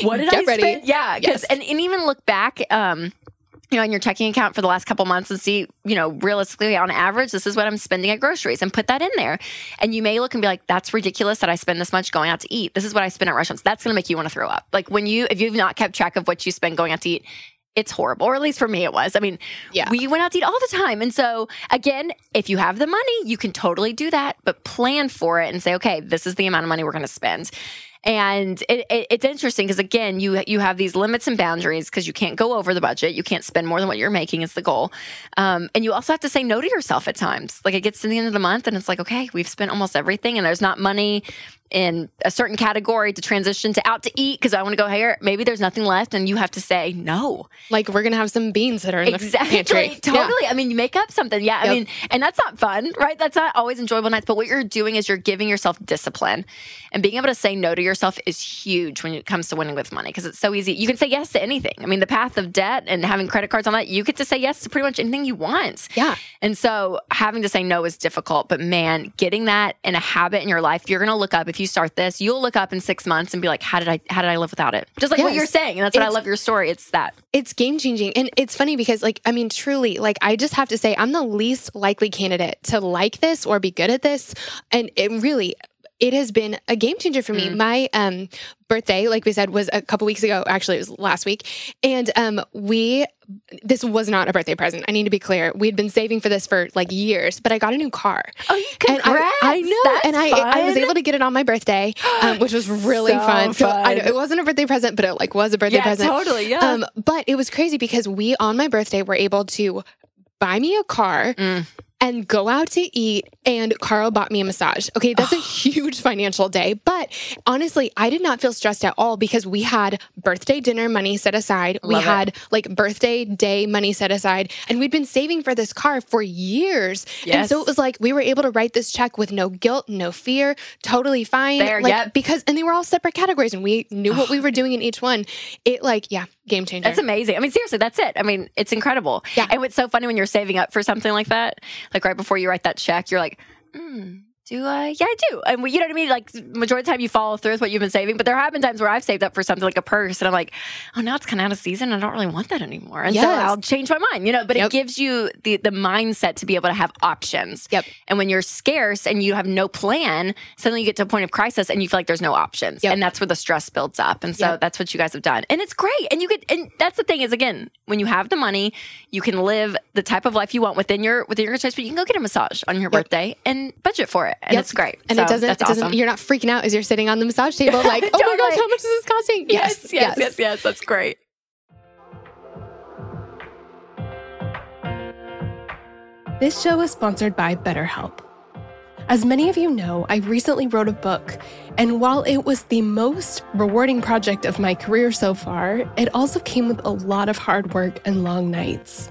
what did Get I ready. spend? Yeah. 'cause- Yes. and, and even look back, um, you know, in your checking account for the last couple months and see, you know, realistically on average, this is what I'm spending at groceries and put that in there. And you may look and be like, that's ridiculous that I spend this much going out to eat. This is what I spend at restaurants. That's going to make you want to throw up. Like when you, if you've not kept track of what you spend going out to eat, it's horrible, or at least for me, it was. I mean, Yeah. we went out to eat all the time. And so, again, if you have the money, you can totally do that, but plan for it and say, okay, this is the amount of money we're going to spend. And it, it, it's interesting because again, you you have these limits and boundaries because you can't go over the budget. You can't spend more than what you're making is the goal, um, and you also have to say no to yourself at times. Like it gets to the end of the month and it's like, okay, we've spent almost everything, and there's not money in a certain category to transition to out to eat because I want to go here. Maybe there's nothing left, and you have to say no. Like we're gonna have some beans that are in Exactly. the pantry. Totally. I mean, you make up something. Yeah. I mean, and that's not fun, right? That's not always enjoyable nights. But what you're doing is you're giving yourself discipline. And being able to say no to yourself is huge when it comes to winning with money because it's so easy. You can say yes to anything. I mean, the path of debt and having credit cards on that, you get to say yes to pretty much anything you want. Yeah. And so having to say no is difficult. But man, getting that in a habit in your life, you're gonna look up if you start this, you'll look up in six months and be like, How did I how did I live without it? Just like what you're saying. And that's what I love your story. It's that. It's game changing. And it's funny because, like, I mean, truly, like, I just have to say, I'm the least likely candidate to like this or be good at this. And it really, it has been a game changer for me. Mm. My um, birthday, like we said, was a couple weeks ago. Actually, it was last week. And um, we, this was not a birthday present. I need to be clear. We'd been saving for this for like years, but I got a new car. Oh, And I, I know, and I, I was able to get it on my birthday, um, which was really So fun. So I know it wasn't a birthday present, but it like was a birthday yeah, present. totally. Yeah. Um, but it was crazy because we on my birthday were able to buy me a car Mm. And go out to eat and Carl bought me a massage. Okay, that's a huge financial day, but honestly, I did not feel stressed at all because we had birthday dinner money set aside. we Love it. had like birthday day money set aside and we'd been saving for this car for years. Yes. And so it was like we were able to write this check with no guilt, no fear, totally fine. There, like yep. because and they were all separate categories and we knew what we were doing in each one. It like, yeah, game changer. That's amazing. I mean, seriously, that's it. I mean, it's incredible. Yeah. And what's so funny when you're saving up for something like that, like right before you write that check, you're like, hmm, do I? Yeah, I do. And we, you know what I mean? Like, majority of the time you follow through with what you've been saving. But there have been times where I've saved up for something like a purse and I'm like, oh, now it's kind of out of season. I don't really want that anymore. And so I'll change my mind, you know? But Yep. it gives you the, the mindset to be able to have options. Yep. And when you're scarce and you have no plan, suddenly you get to a point of crisis and you feel like there's no options. Yep. And that's where the stress builds up. And so Yep. that's what you guys have done. And it's great. And you could and that's the thing is again, when you have the money, you can live the type of life you want within your within your choice, but you can go get a massage on your birthday and budget for it. And Yep. it's great. And So it doesn't, it doesn't awesome. you're not freaking out as you're sitting on the massage table like, oh my Totally. gosh, how much is this costing? yes, yes, yes, yes, that's great. This show is sponsored by BetterHelp. As many of you know, I recently wrote a book, and while it was the most rewarding project of my career so far, it also came with a lot of hard work and long nights.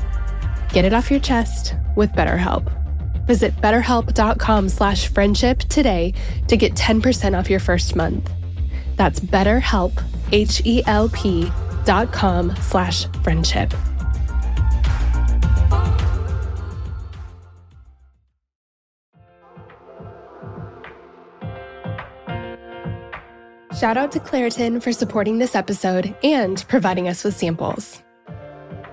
Get it off your chest with BetterHelp. Visit betterhelp.com slash friendship today to get 10% off your first month. That's betterhelp, H-E-L-P dot com slash friendship. Shout out to Claritin for supporting this episode and providing us with samples.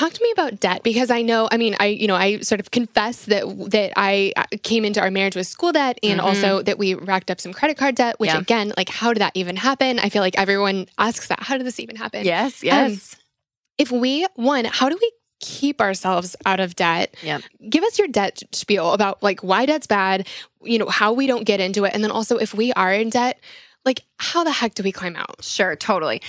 Talk to me about debt because I know, I mean, I, you know, I sort of confess that that I uh, came into our marriage with school debt and also that we racked up some credit card debt, which Mm-hmm. Yeah. again, like how did that even happen? I feel like everyone asks that. How did this even happen? Yes, yes. If we one, how do we keep ourselves out of debt? Yeah. Give us your debt spiel about like why debt's bad, you know, how we don't get into it and then also if we are in debt, like how the heck do we climb out? Sure, totally.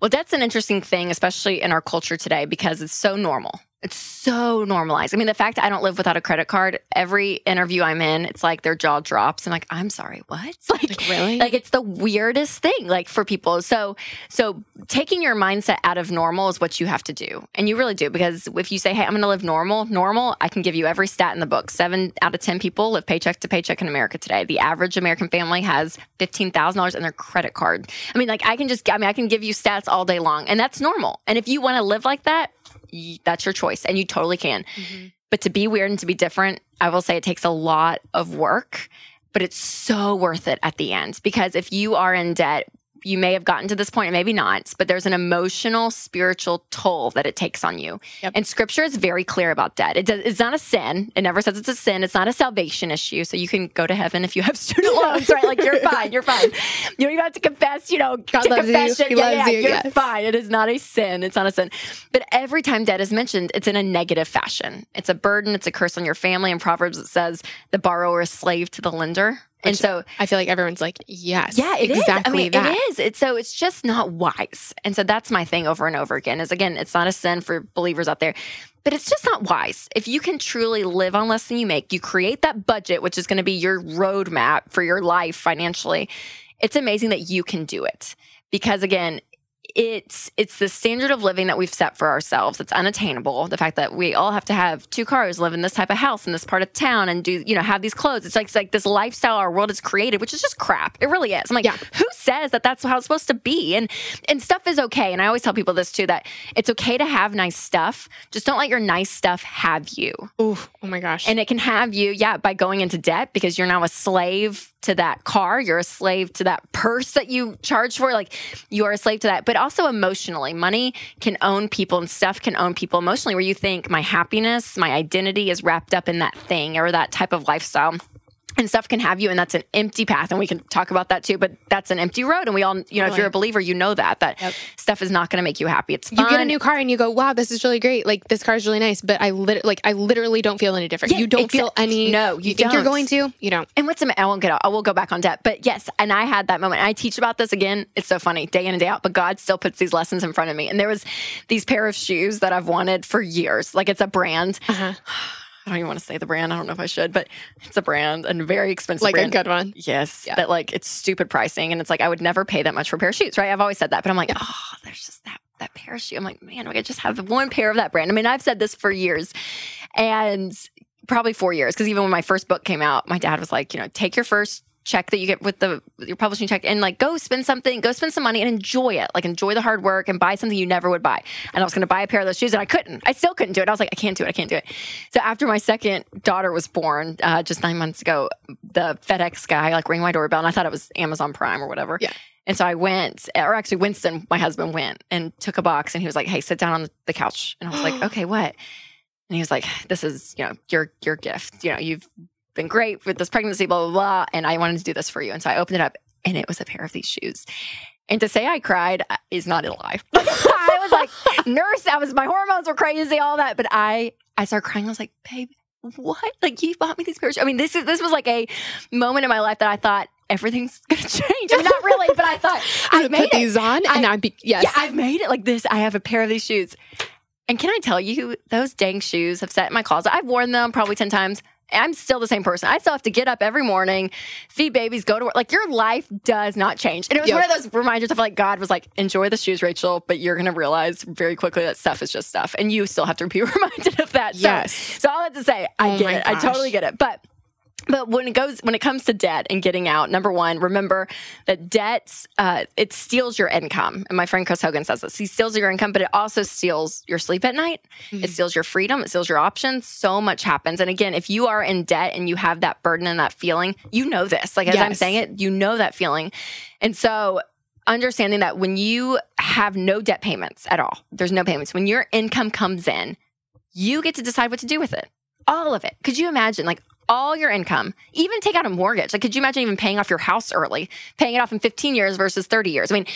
Well, that's an interesting thing, especially in our culture today, because it's so normal. It's so normalized. I mean, the fact that I don't live without a credit card, every interview I'm in, it's like their jaw drops and like, I'm sorry, what? Like, really? Like it's the weirdest thing, like for people. So, so taking your mindset out of normal is what you have to do, and you really do because if you say, "Hey, I'm going to live normal," normal, I can give you every stat in the book. Seven out of ten people live paycheck to paycheck in America today. The average American family has fifteen thousand dollars in their credit card. I mean, like I can just, I mean, I can give you stats all day long, and that's normal. And if you want to live like that, that's your choice, and you totally can. Mm-hmm. But to be weird and to be different, I will say it takes a lot of work, but it's so worth it at the end because if you are in debt, you may have gotten to this point and maybe not, but there's an emotional, spiritual toll that it takes on you. Yep. And scripture is very clear about debt. It does, it's not a sin. It never says it's a sin. It's not a salvation issue. So you can go to heaven if you have student loans, right? Like you're fine. You're fine. You don't even have to confess, you know, God to loves you. He yeah, loves yeah, you, You're yes. fine. It is not a sin. It's not a sin. But every time debt is mentioned, it's in a negative fashion. It's a burden. It's a curse on your family. In Proverbs, it says the borrower is slave to the lender. And so I feel like everyone's like, yes, yeah, it is. exactly I mean, that. it is. It's so it's just not wise. And so that's my thing over and over again. Is again, it's not a sin for believers out there, but it's just not wise. If you can truly live on less than you make, you create that budget, which is going to be your roadmap for your life financially. It's amazing that you can do it because again. It's it's the standard of living that we've set for ourselves. It's unattainable. The fact that we all have to have two cars live in this type of house in this part of town and do you know have these clothes. It's like it's like this lifestyle our world has created which is just crap. It really is. I'm like Yeah. who says that that's how it's supposed to be? And and stuff is okay. And i always tell people this too that it's okay to have nice stuff. Just don't let your nice stuff have you. Ooh, oh my gosh. and it can have you, yeah, by going into debt because you're now a slave to that car. You're a slave to that purse that you charge for. Like you are a slave to that. But also emotionally, money can own people and stuff can own people emotionally, where you think my happiness, my identity is wrapped up in that thing or that type of lifestyle. And stuff can have you, and that's an empty path. And we can talk about that too, but that's an empty road. And we all, you know, if you're a believer, you know that, that stuff is not going to make you happy. It's you get a new car and you go, "Wow, this is really great! Like this car is really nice." But I lit- like I literally don't feel any different. Yeah, you don't exa- feel any. No, you think you're going to. You don't. And what's the, I won't get out. I will go back on debt. But yes, and I had that moment. I teach about this again. It's so funny, day in and day out. But God still puts these lessons in front of me. And there was these pair of shoes that I've wanted for years. Like it's a brand. Uh-huh. I don't even want to say the brand. I don't know if I should, but it's a brand and very expensive Like brand. a good one. Yes, Yeah. that like it's stupid pricing, and it's like I would never pay that much for a pair of shoes, right? I've always said that, but I'm like, oh, there's just that that pair of shoe. I'm like, man, I could just have one pair of that brand. I mean, I've said this for years, and probably four years, because even when my first book came out, my dad was like, you know, take your first check that you get with the your publishing check and like go spend something go spend some money and enjoy it like enjoy the hard work and buy something you never would buy and i was going to buy a pair of those shoes and i couldn't i still couldn't do it i was like i can't do it i can't do it so after my second daughter was born uh, just nine months ago the fedex guy like rang my doorbell and i thought it was amazon prime or whatever Yeah. and so I went, or actually, Winston, my husband, went and took a box, and he was like, "Hey, sit down on the couch." And I was like, "Okay, what?" And he was like, "This is, you know, your your gift. You know, you've been great with this pregnancy, blah blah blah, and I wanted to do this for you." And so I opened it up, and it was a pair of these shoes. And to say I cried uh, is not a lie. I was like, nurse, I was my hormones were crazy, all that, but I I started crying. I was like, babe, what? Like you bought me these pairs. I mean, this is this was like a moment in my life that I thought everything's gonna change. I mean, not really, but I thought I made put it. these on, and I- I'd be yes. Yeah, I've made it like this. I have a pair of these shoes. And can I tell you, those dang shoes have sat in my closet. I've worn them probably 10 times. I'm still the same person. I still have to get up every morning, feed babies, go to work. Like your life does not change. And it was Yep. one of those reminders of like God was like, enjoy the shoes, Rachel, but you're gonna realize very quickly that stuff is just stuff. And you still have to be reminded of that. So- Yes. So, all that to say, I Oh get it. I totally get it. But but when it goes when it comes to debt and getting out, number one, remember that debt uh, it steals your income. And my friend Chris Hogan says this: he steals your income, but it also steals your sleep at night. It steals your freedom. It steals your options. So much happens. And again, if you are in debt and you have that burden and that feeling, you know this. Like as I'm saying it, you know that feeling. And so understanding that when you have no debt payments at all, there's no payments. When your income comes in, you get to decide what to do with it. All of it. Could you imagine like all your income, even take out a mortgage? Like, could you imagine even paying off your house early, paying it off in 15 years versus 30 years? I mean,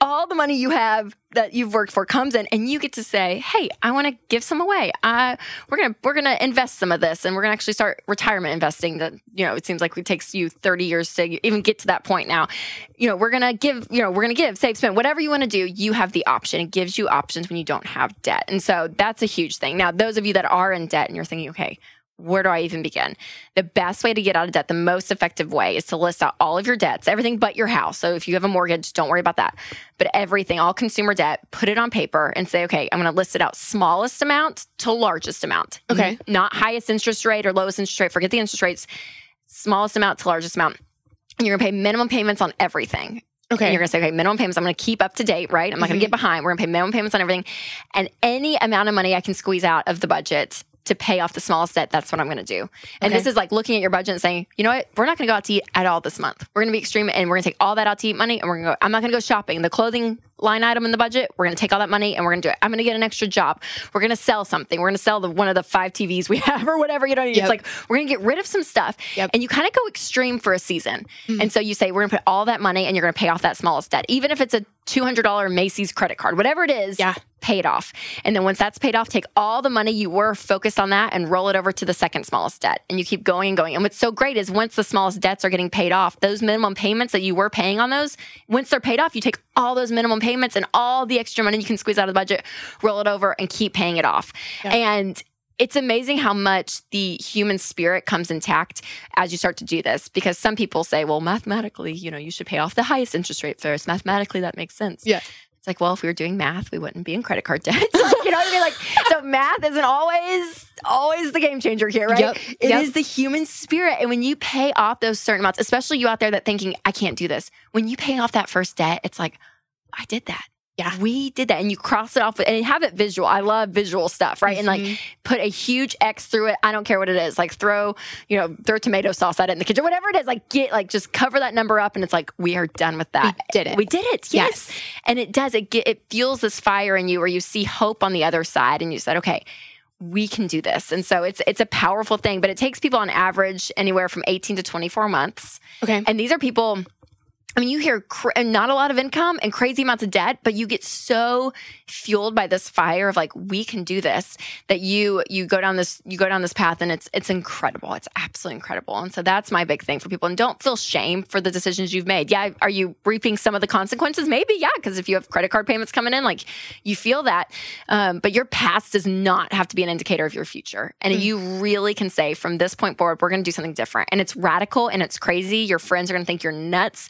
all the money you have that you've worked for comes in and you get to say hey i want to give some away. Uh, we're gonna we're gonna invest some of this and we're gonna actually start retirement investing that you know it seems like it takes you 30 years to even get to that point now. You know we're gonna give you know we're gonna give save spend whatever you want to do you have the option. It gives you options when you don't have debt. And so that's a huge thing. Now those of you that are in debt and you're thinking okay where do I even begin? The best way to get out of debt, the most effective way is to list out all of your debts, everything but your house. So if you have a mortgage, don't worry about that. But everything, all consumer debt, put it on paper and say, okay, I'm going to list it out smallest amount to largest amount. Okay. Not highest interest rate or lowest interest rate. Forget the interest rates. Smallest amount to largest amount. And you're going to pay minimum payments on everything. okay. And you're going to say, okay, minimum payments, I'm going to keep up to date, right? I'm not going to mm-hmm. get behind. We're going to pay minimum payments on everything. And any amount of money I can squeeze out of the budget to pay off the smallest debt, that's what I'm going to do. And Okay. this is like looking at your budget and saying, you know what? We're not going to go out to eat at all this month. We're going to be extreme and we're going to take all that out to eat money and we're going to go, I'm not going to go shopping. The clothing line item in the budget, we're going to take all that money and we're going to do it. I'm going to get an extra job. We're going to sell something. We're going to sell the, one of the five TVs we have or whatever. You know, Yep. it's like we're going to get rid of some stuff. Yep. And you kind of go extreme for a season. Mm-hmm. And so you say, we're going to put all that money and you're going to pay off that smallest debt, even if it's a $200 Macy's credit card, whatever it is. Yeah. Pay it off. And then once that's paid off, take all the money you were focused on that and roll it over to the second smallest debt. And you keep going and going. And what's so great is once the smallest debts are getting paid off, those minimum payments that you were paying on those, once they're paid off, you take all those minimum payments and all the extra money you can squeeze out of the budget, roll it over and keep paying it off. Yeah. And it's amazing how much the human spirit comes intact as you start to do this because some people say, well, mathematically, you know, you should pay off the highest interest rate first. Mathematically, that makes sense. Yeah. It's like, well, if we were doing math, we wouldn't be in credit card debt. like, you know what I mean? Like, so math isn't always always the game changer here, right? Yep, It is yep. the human spirit. And when you pay off those certain amounts, especially you out there that thinking, I can't do this, when you pay off that first debt, it's like, I did that. Yeah. We did that. And you cross it off and have it visual. I love visual stuff, right? And like Mhm. put a huge X through it. I don't care what it is. Like throw, you know, throw tomato sauce at it in the kitchen, whatever it is. Like get, like just cover that number up and it's like, we are done with that. did it. We did it. Yes. And it does, it get, it fuels this fire in you where you see hope on the other side and you said, okay, we can do this. And so it's it's a powerful thing, but it takes people on average anywhere from 18 to 24 months. Okay. And these are people I mean, you hear cr- not a lot of income and crazy amounts of debt, but you get so fueled by this fire of like we can do this that you you go down this you go down this path and it's it's incredible. It's absolutely incredible. And so that's my big thing for people. And don't feel shame for the decisions you've made. Yeah, are you reaping some of the consequences? Maybe, yeah, because if you have credit card payments coming in, like you feel that. Um, but your past does not have to be an indicator of your future. And you really can say from this point forward, we're going to do something different. And it's radical and it's crazy. Your friends are going to think you're nuts.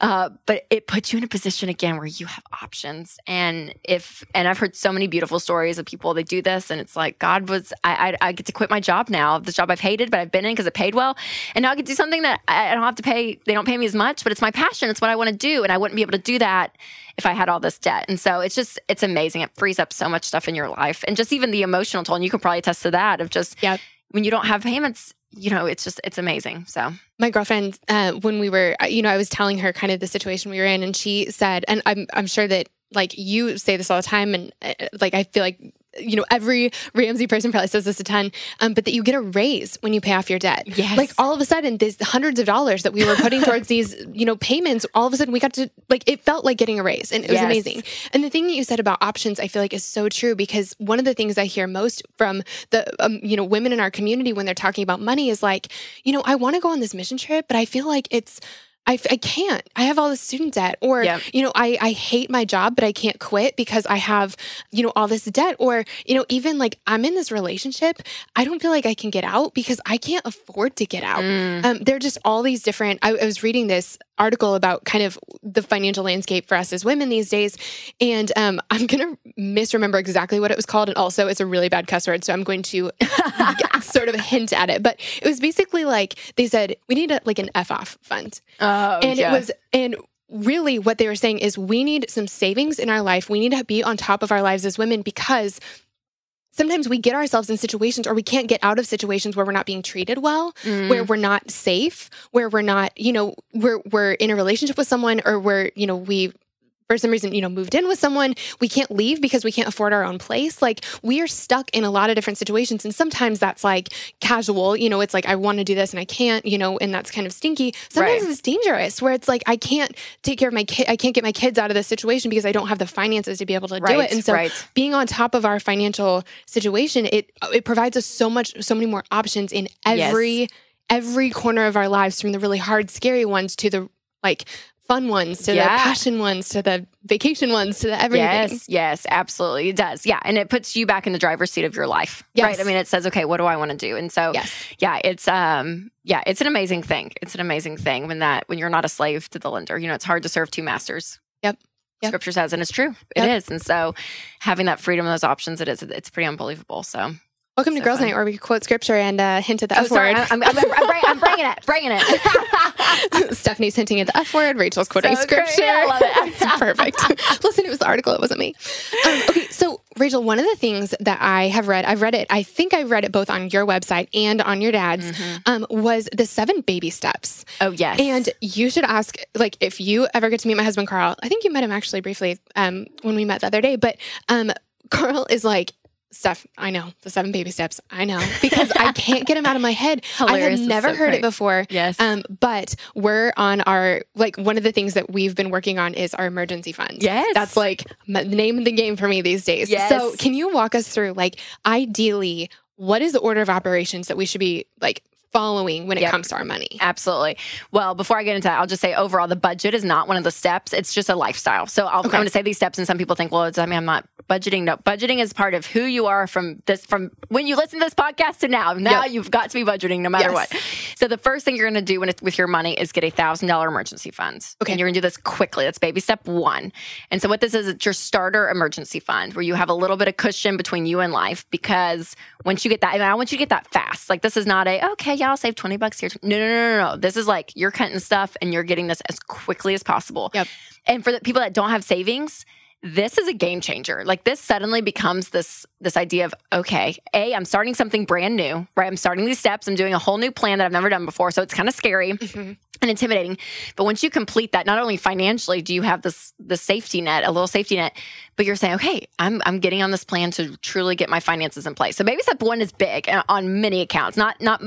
Uh, but it puts you in a position again where you have options. And if, and I've heard so many beautiful stories of people that do this, and it's like, God was, I, I, I get to quit my job now, the job I've hated, but I've been in because it paid well. And now I get to do something that I, I don't have to pay, they don't pay me as much, but it's my passion. It's what I want to do. And I wouldn't be able to do that if I had all this debt. And so it's just, it's amazing. It frees up so much stuff in your life. And just even the emotional toll, and you can probably attest to that of just, Yep. when you don't have payments, you know, it's just, it's amazing. So, my girlfriend uh, when we were uh, you know i was telling her kind of the situation we were in and she said and i'm i'm sure that like you say this all the time and uh, like i feel like you know every ramsey person probably says this a ton um, but that you get a raise when you pay off your debt Yes. like all of a sudden these hundreds of dollars that we were putting towards these you know payments all of a sudden we got to like it felt like getting a raise and it was Yes. amazing and the thing that you said about options i feel like is so true because one of the things i hear most from the um, you know women in our community when they're talking about money is like you know i want to go on this mission trip but i feel like it's I, f- I can't. I have all this student debt, or Yep. you know, I I hate my job, but I can't quit because I have you know all this debt, or you know, even like I'm in this relationship, I don't feel like I can get out because I can't afford to get out. Mm. Um, there are just all these different. I, I was reading this article about kind of the financial landscape for us as women these days, and um, I'm gonna misremember exactly what it was called, and also it's a really bad cuss word, so I'm going to sort of hint at it. But it was basically like they said we need a, like an F off fund, oh, and yeah. it was and really what they were saying is we need some savings in our life. We need to be on top of our lives as women because sometimes we get ourselves in situations or we can't get out of situations where we're not being treated well Mm. where we're not safe where we're not you know we're we're in a relationship with someone or we're you know we for some reason, you know, moved in with someone, we can't leave because we can't afford our own place. Like we are stuck in a lot of different situations. And sometimes that's like casual, you know, it's like I want to do this and I can't, you know, and that's kind of stinky. Sometimes Right. it's dangerous where it's like I can't take care of my kid, I can't get my kids out of this situation because I don't have the finances to be able to do it. And so right. being on top of our financial situation, it it provides us so much, so many more options in every every corner of our lives, from the really hard, scary ones to the like fun ones, to the passion ones, to the vacation ones, to the everything. Yes, yes, absolutely. It does. Yeah. And it puts you back in the driver's seat of your life. Yes. Right. I mean, it says, okay, what do I want to do? And so, Yes. yeah, it's, um, yeah, it's an amazing thing. It's an amazing thing when that, when you're not a slave to the lender, you know, it's hard to serve two masters. Yep. Yep. Scripture says, and it's true. It Yep. is. And so having that freedom and those options, it is, it's pretty unbelievable. So, Welcome to Girls fun. Night, where we quote scripture and uh, hint at the oh, F word. I'm, I'm, I'm, I'm, bring- I'm bringing it, bringing it. Stephanie's hinting at the F word. Rachel's quoting So great. scripture. I love it. Perfect. Listen, it was the article. It wasn't me. Um, okay, so Rachel, one of the things that I have read, I've read it. I think I've read it both on your website and on your dad's. Um, was the seven baby steps. oh, yes. And you should ask, like, if you ever get to meet my husband, Carl, I think you met him actually briefly um, when we met the other day, but um, Carl is like, Steph, I know the seven baby steps. I know because I can't get them out of my head. I Hilarious. had It's never so heard it before. Yes. Um, but we're on our, like, one of the things that we've been working on is our emergency fund. Yes. That's like the name of the game for me these days. Yes. So, can you walk us through, like, ideally, what is the order of operations that we should be, like, following when it Yep. comes to our money? Absolutely. Well, before I get into that, I'll just say overall, the budget is not one of the steps. It's just a lifestyle. So I'll, I'm Okay. going to say these steps, and some people think, well, it's, I mean, I'm not budgeting. No, budgeting is part of who you are from this from when you listen to this podcast to now. Now Yep. you've got to be budgeting no matter Yes. what. So the first thing you're going to do when it, with your money is get a thousand dollar emergency fund. Okay. and you're going to do this quickly. That's baby step one. And so what this is, it's your starter emergency fund where you have a little bit of cushion between you and life because once you get that, and I want you to get that fast. Like this is not a okay, yeah, I'll save twenty bucks here. No, no, no, no, no. This is like you're cutting stuff and you're getting this as quickly as possible. Yep. And for the people that don't have savings, this is a game changer. Like this suddenly becomes this this idea of okay, a I'm starting something brand new, right? I'm starting these steps. I'm doing a whole new plan that I've never done before, so it's kind of scary Mhm. and intimidating. But once you complete that, not only financially do you have this the safety net, a little safety net, but you're saying, okay, I'm I'm getting on this plan to truly get my finances in place. So baby step one is big uh, on many accounts, not not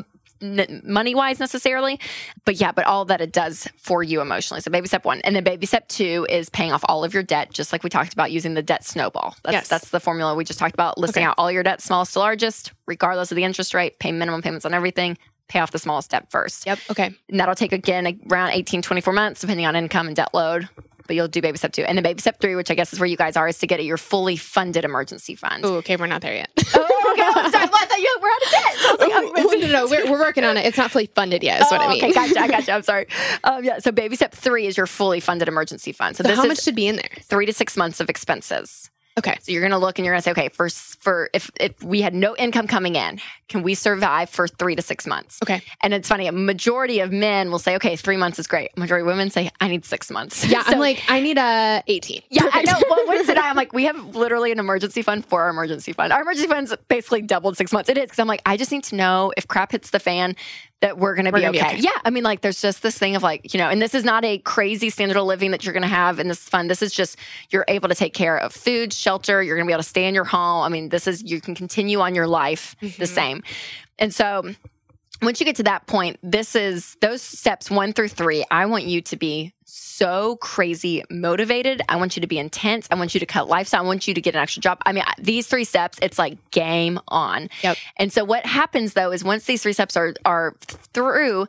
money wise necessarily, but yeah, but all that it does for you emotionally. So baby step one, and then baby step two is paying off all of your debt, just like we talked about using the debt snowball. That's Yes. that's the formula we just talked about. Listing Okay. out all your debt, smallest to largest, regardless of the interest rate. Pay minimum payments on everything. Pay off the smallest debt first. Yep. Okay. And that'll take again around 18, 24 months, depending on income and debt load. But you'll do baby step two. And then baby step three, which I guess is where you guys are, is to get your fully funded emergency fund. Oh, okay. We're not there yet. Oh, okay. I'm sorry. Well, I thought you were out of debt. So I was like, Oh, no, no, no. We're, we're working on it. It's not fully funded yet. Is what I Oh, mean. Okay, gotcha, I gotcha. I'm sorry. Um, yeah, so baby step three is your fully funded emergency fund. So, So how much should be in there? three to six months of expenses. Okay. So you're going to look and you're going to say, okay, for for if if we had no income coming in, can we survive for three to six months? Okay. And it's funny, a majority of men will say, okay, three months is great. A majority of women say, I need six months. Yeah. So- I'm like, I need a 18. yeah, I know. What, what is it? I'm like, we have literally an emergency fund for our emergency fund. Our emergency fund's basically doubled six months. It is because I'm like, I just need to know if crap hits the fan that we're going to be okay. Yeah, I mean, like, there's just this thing of like, you know, and this is not a crazy standard of living that you're going to have in this fund. This is just you're able to take care of food, shelter. You're going to be able to stay in your home. I mean, this is you can continue on your life the Mhm. same, and so once you get to that point, this is those steps one through three. I want you to be so crazy motivated. I want you to be intense. I want you to cut lifestyle. I want you to get an extra job. I mean, these three steps, it's like game on. Yep. And so what happens though is once these three steps are are through,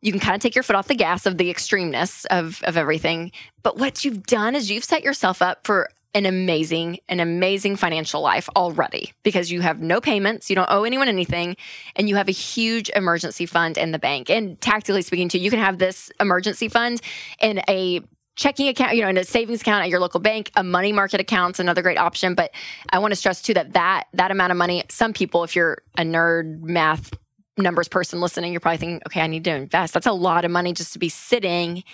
you can kind of take your foot off the gas of the extremeness of of everything. But what you've done is you've set yourself up for an amazing, an amazing financial life already because you have no payments, you don't owe anyone anything, and you have a huge emergency fund in the bank. And tactically speaking, too, you can have this emergency fund in a checking account, you know, in a savings account at your local bank, a money market account's another great option. But I want to stress too that that that amount of money, some people, if you're a nerd math numbers person listening, you're probably thinking, okay, I need to invest. That's a lot of money just to be sitting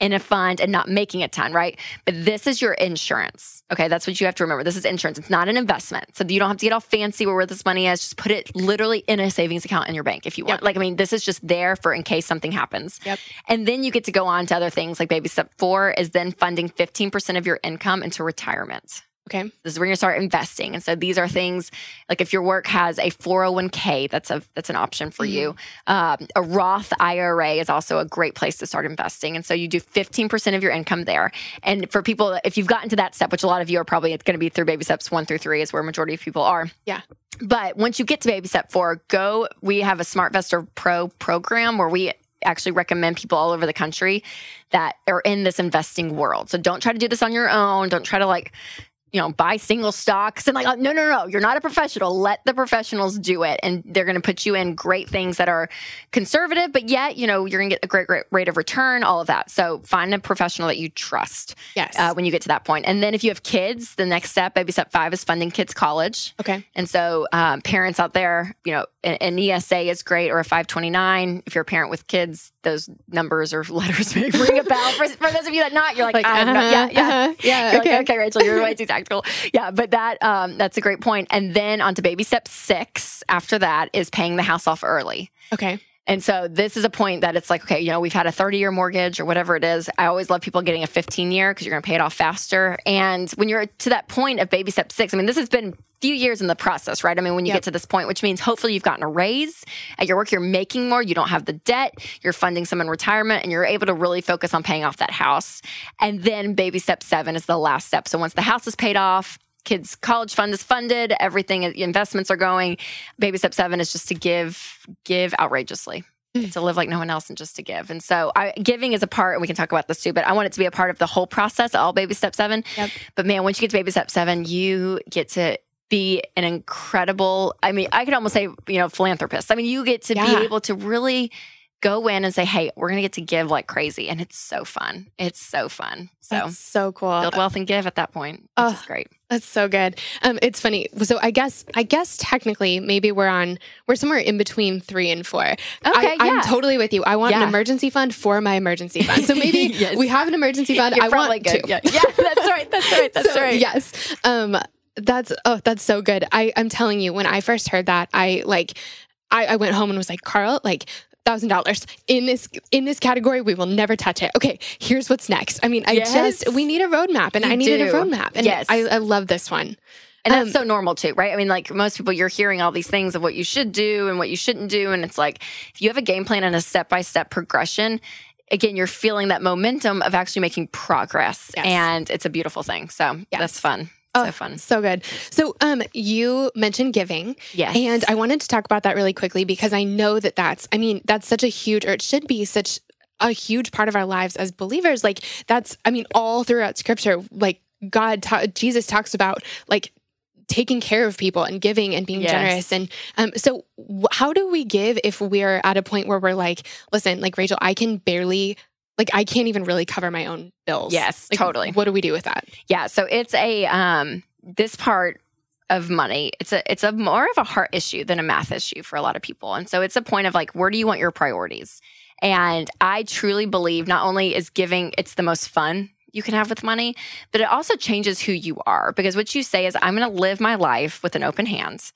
in a fund and not making a ton, right? But this is your insurance. Okay, that's what you have to remember. This is insurance. It's not an investment. So you don't have to get all fancy where this money is. Just put it literally in a savings account in your bank if you want. Yep. Like, I mean, this is just there for in case something happens. Yep. And then you get to go on to other things like baby step four is then funding 15% of your income into retirement. Okay. This is where you start investing. And so these are things like if your work has a 401k, that's a that's an option for you. Um, a Roth IRA is also a great place to start investing. And so you do 15% of your income there. And for people, if you've gotten to that step, which a lot of you are probably going to be through baby steps one through three, is where majority of people are. Yeah. But once you get to baby step four, go. We have a SmartVestor Pro program where we actually recommend people all over the country that are in this investing world. So don't try to do this on your own. Don't try to like you know, buy single stocks and like, no, no, no, you're not a professional. Let the professionals do it. And they're going to put you in great things that are conservative, but yet, you know, you're going to get a great, great rate of return, all of that. So find a professional that you trust Yes. uh, when you get to that point. And then if you have kids, the next step, baby step five, is funding kids' college. okay. And so, um, parents out there, you know, an, ESA is great or a 529. If you're a parent with kids, those numbers or letters may ring a bell. For, for those of you that not, you're like, Like, I have no- uh-huh, yeah, yeah. uh-huh, yeah. You're okay. like, okay, Rachel, you're way too tactical. Yeah, but that um, that's a great point. And then on to baby step six. After that is paying the house off early. Okay. And so this is a point that it's like, okay, you know, we've had a 30 year mortgage or whatever it is. I always love people getting a 15 year because you're going to pay it off faster. And when you're to that point of baby step six, I mean, this has been a few years in the process, right? I mean, when you Yep. get to this point, which means hopefully you've gotten a raise at your work, you're making more, you don't have the debt, you're funding some in retirement, and you're able to really focus on paying off that house. And then baby step seven is the last step. So once the house is paid off, kids college fund is funded everything investments are going baby step seven is just to give give outrageously mm. to live like no one else and just to give. And so I, giving is a part, and we can talk about this too, but I want it to be a part of the whole process, all baby step seven. Yep. But man, once you get to baby step seven, you get to be an incredible, I mean, I could almost say, you know, philanthropist. I mean, you get to Yeah. be able to really go in and say, hey, we're going to get to give like crazy. And it's so fun. It's so fun. So That's so cool. build wealth and give at that point, which Oh, is great. That's so good. Um, it's funny. So I guess I guess technically maybe we're on we're somewhere in between three and four. Okay, I, I'm yeah. totally with you. I want Yeah. an emergency fund for my emergency fund. So maybe Yes. we have an emergency fund. You're I probably want good. to. Yeah. yeah, that's right. That's right. That's So, right. Yes. Um, that's oh, that's so good. I I'm telling you, when I first heard that, I like, I, I went home and was like, Carl, like. Thousand dollars in this in this category, we will never touch it. Okay, here's what's next. I mean, I Yes. just we need a roadmap, and You I needed a do. roadmap, and Yes. I, I love this one. And that's Um, so normal too, right? I mean, like most people, you're hearing all these things of what you should do and what you shouldn't do. And it's like, if you have a game plan and a step by step progression, again, you're feeling that momentum of actually making progress. Yes. And it's a beautiful thing. So Yes. that's fun. Oh, so fun. So good. So, um, you mentioned giving, Yes. and I wanted to talk about that really quickly because I know that that's, I mean, that's such a huge, or it should be such a huge part of our lives as believers. Like, that's, I mean, all throughout Scripture, like God, ta- Jesus talks about like taking care of people and giving and being Yes. generous. And um, so, wh- how do we give if we're at a point where we're like, listen, like Rachel, I can barely. Like I can't even really cover my own bills. Yes, Like, totally. What do we do with that? Yeah, so it's a um this part of money, it's a it's a more of a heart issue than a math issue for a lot of people. And so it's a point of like where do you want your priorities? And I truly believe not only is giving it's the most fun you can have with money, but it also changes who you are because what you say is I'm going to live my life with an open hand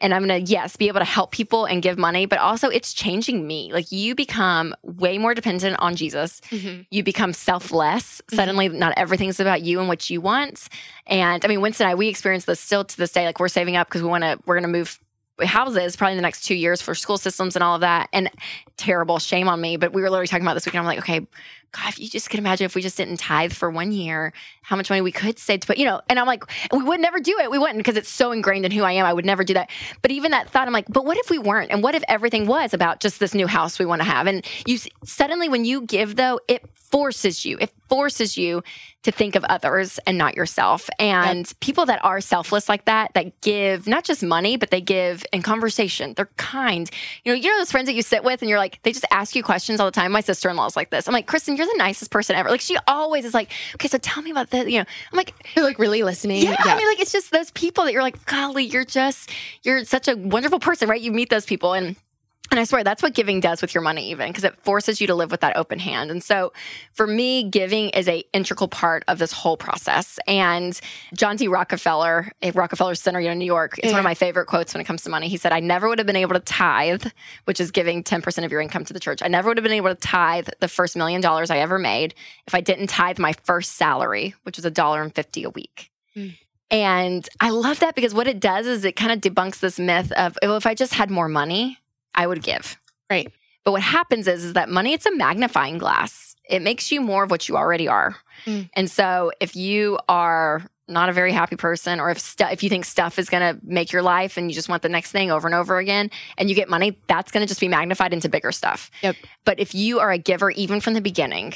and I'm going to, yes, be able to help people and give money, but also it's changing me. Like you become way more dependent on Jesus. Mhm. You become selfless. Suddenly, not everything's about you and what you want. And I mean, Winston and I, we experience this still to this day. Like we're saving up because we want to, we're going to move houses probably in the next two years for school systems and all of that. And terrible shame on me. But we were literally talking about this weekend. I'm like, okay, God, if you just can imagine if we just didn't tithe for one year, how much money we could save to put, you know, and I'm like, we would never do it. We wouldn't because it's so ingrained in who I am. I would never do that. But even that thought, I'm like, but what if we weren't? And what if everything was about just this new house we want to have? And you suddenly, when you give, though, it forces you, it forces you to think of others and not yourself. And people that are selfless like that, that give not just money, but they give in conversation. They're kind. You know, you know those friends that you sit with and you're like, they just ask you questions all the time. My sister in law is like this. I'm like, Kristen, you're the nicest person ever. Like she always is like, okay, so tell me about this. You know, I'm like, You're like really listening. yeah, I mean, like it's just those people that you're like, golly, you're just you're such a wonderful person, right? You meet those people and and I swear that's what giving does with your money, even because it forces you to live with that open hand. And so, for me, giving is a integral part of this whole process. And John D. Rockefeller, eh, at Rockefeller Center, know, New York, it's one of my favorite quotes when it comes to money. He said, "I never would have been able to tithe, which is giving ten percent of your income to the church. I never would have been able to tithe the first million dollars I ever made if I didn't tithe my first salary, which was a dollar and fifty a week." Mm. And I love that because what it does is it kind of debunks this myth of well, if I just had more money, I would give. Right. But what happens is, is that money, it's a magnifying glass. It makes you more of what you already are. Mm. And so if you are not a very happy person, or if if you think stuff is going to make your life and you just want the next thing over and over again, and you get money, that's going to just be magnified into bigger stuff. Yep. But if you are a giver, even from the beginning,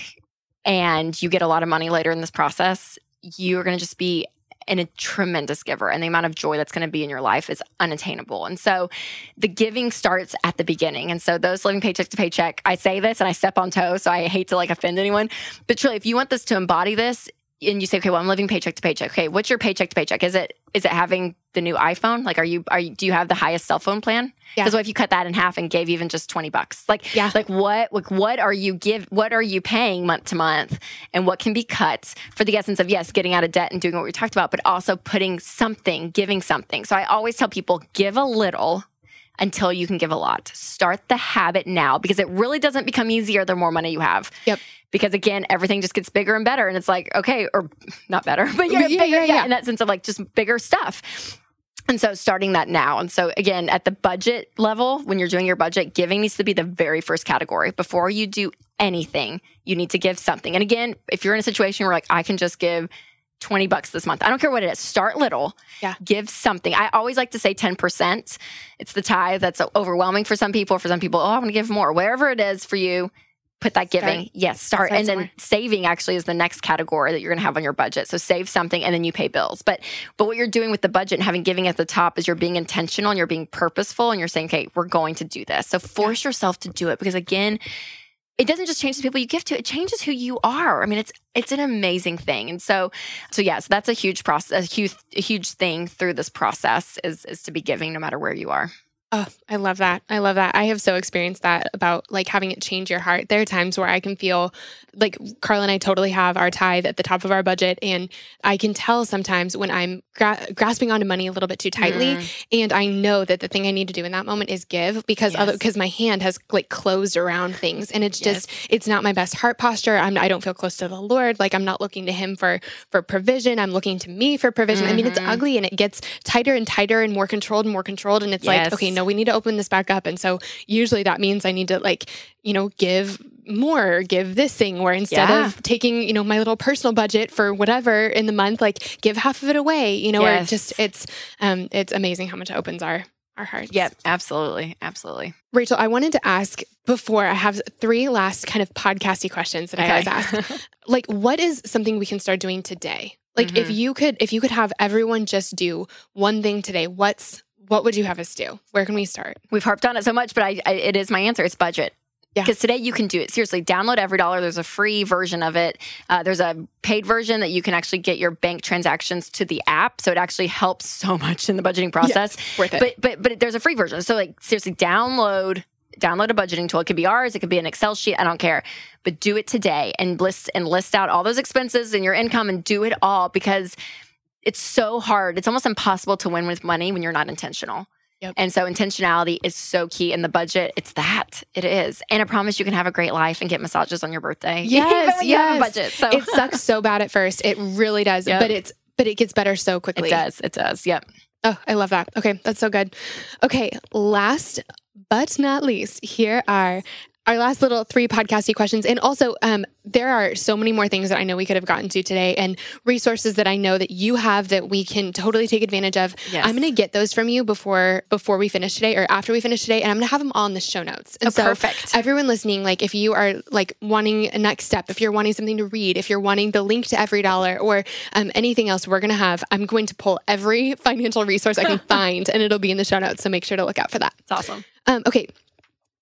and you get a lot of money later in this process, you are going to just be and a tremendous giver and the amount of joy that's going to be in your life is unattainable. And so the giving starts at the beginning. And so those living paycheck to paycheck, I say this and I step on toes, so I hate to like offend anyone, but truly if you want this to embody this and you say, okay, well, I'm living paycheck to paycheck. Okay, what's your paycheck to paycheck? Is it is it having the new iPhone? Like, are you are you do you have the highest cell phone plan? Yeah. Because what if you cut that in half and gave even just twenty bucks? Like, Yeah. like what like what are you give what are you paying month to month, and what can be cut for the essence of yes, getting out of debt and doing what we talked about, but also putting something, giving something. So I always tell people, give a little until you can give a lot. Start the habit now because it really doesn't become easier the more money you have. Yep. Because again, everything just gets bigger and better. And it's like, okay, or not better, but yeah, Yeah, bigger, yeah, yeah, in that sense of like just bigger stuff. And so starting that now. And so again, at the budget level, when you're doing your budget, giving needs to be the very first category. Before you do anything, you need to give something. And again, if you're in a situation where like I can just give 20 bucks this month. I don't care what it is. Start little. Yeah. Give something. I always like to say 10%. It's the tithe that's overwhelming for some people. For some people, oh, I want to give more. Wherever it is for you, put that giving. Yes, start. Start and then saving actually is the next category that you're going to have on your budget. So save something and then you pay bills. But but what you're doing with the budget and having giving at the top is you're being intentional and you're being purposeful and you're saying, "Okay, we're going to do this." So force yourself to do it because again, it doesn't just change the people you give to; it changes who you are. I mean, it's it's an amazing thing, and so so yeah, so that's a huge process, a huge a huge thing through this process is is to be giving no matter where you are. Oh, I love that. I love that. I have so experienced that about like having it change your heart. There are times where I can feel like Carl and I totally have our tithe at the top of our budget. And I can tell sometimes when I'm gra- grasping onto money a little bit too tightly. Mm-hmm. And I know that the thing I need to do in that moment is give because other, Yes. because my hand has like closed around things. And it's just, it's not my best heart posture. I'm, I don't feel close to the Lord. Like I'm not looking to him for, for provision. I'm looking to me for provision. I mean, it's mm-hmm. ugly and it gets tighter and tighter and more controlled and more controlled. And it's like, okay, no, we need to open this back up. And so usually that means I need to like, you know, give more, give this thing, where instead Yeah. of taking, you know, my little personal budget for whatever in the month, like give half of it away, you know, or Yes. just it's um it's amazing how much it opens our our hearts. Yep, absolutely, absolutely. Rachel, I wanted to ask before I have three last kind of podcasty questions that I always ask. like what is something we can start doing today? Like if Mm-hmm. you could if you could have everyone just do one thing today, what's what would you have us do? Where can we start? We've harped on it so much, but I, I it is my answer. It's budget. Yeah. Because today you can do it. Seriously, download EveryDollar. There's a free version of it. Uh, there's a paid version that you can actually get your bank transactions to the app. So it actually helps so much in the budgeting process. worth it. But but but there's a free version. So like seriously, download download a budgeting tool. It could be ours. It could be an Excel sheet. I don't care. But do it today and list and list out all those expenses and your income and do it all because it's so hard. It's almost impossible to win with money when you're not intentional. Yep. And so intentionality is so key in the budget. It's that. It is. And I promise you can have a great life and get massages on your birthday. Yes, when you have a yes. budget. So it sucks so bad at first. It really does. Yep. But it's but it gets better so quickly. it does. It does. Yep. Oh, I love that. Okay, that's so good. Okay, last but not least, here are our last little three podcasty questions. And also, um, there are so many more things that I know we could have gotten to today and resources that I know that you have that we can totally take advantage of. Yes. I'm gonna get those from you before before we finish today or after we finish today, and I'm gonna have them all in the show notes. And Oh, so perfect. everyone listening, like if you are like wanting a next step, if you're wanting something to read, if you're wanting the link to EveryDollar or um, anything else we're going to have, I'm going to pull every financial resource I can find and it'll be in the show notes. So make sure to look out for that. It's awesome. Um, okay.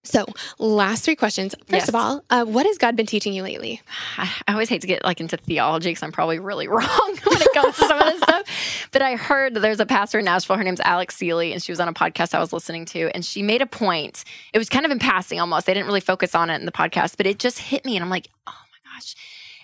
So last three questions. First Yes. of all, uh, what has God been teaching you lately? I, I always hate to get like into theology because I'm probably really wrong when it comes to some of this stuff. But I heard that there's a pastor in Nashville. Her name's Alex Seeley, and she was on a podcast I was listening to, and she made a point. It was kind of in passing almost. They didn't really focus on it in the podcast, but it just hit me, and I'm like, oh my gosh.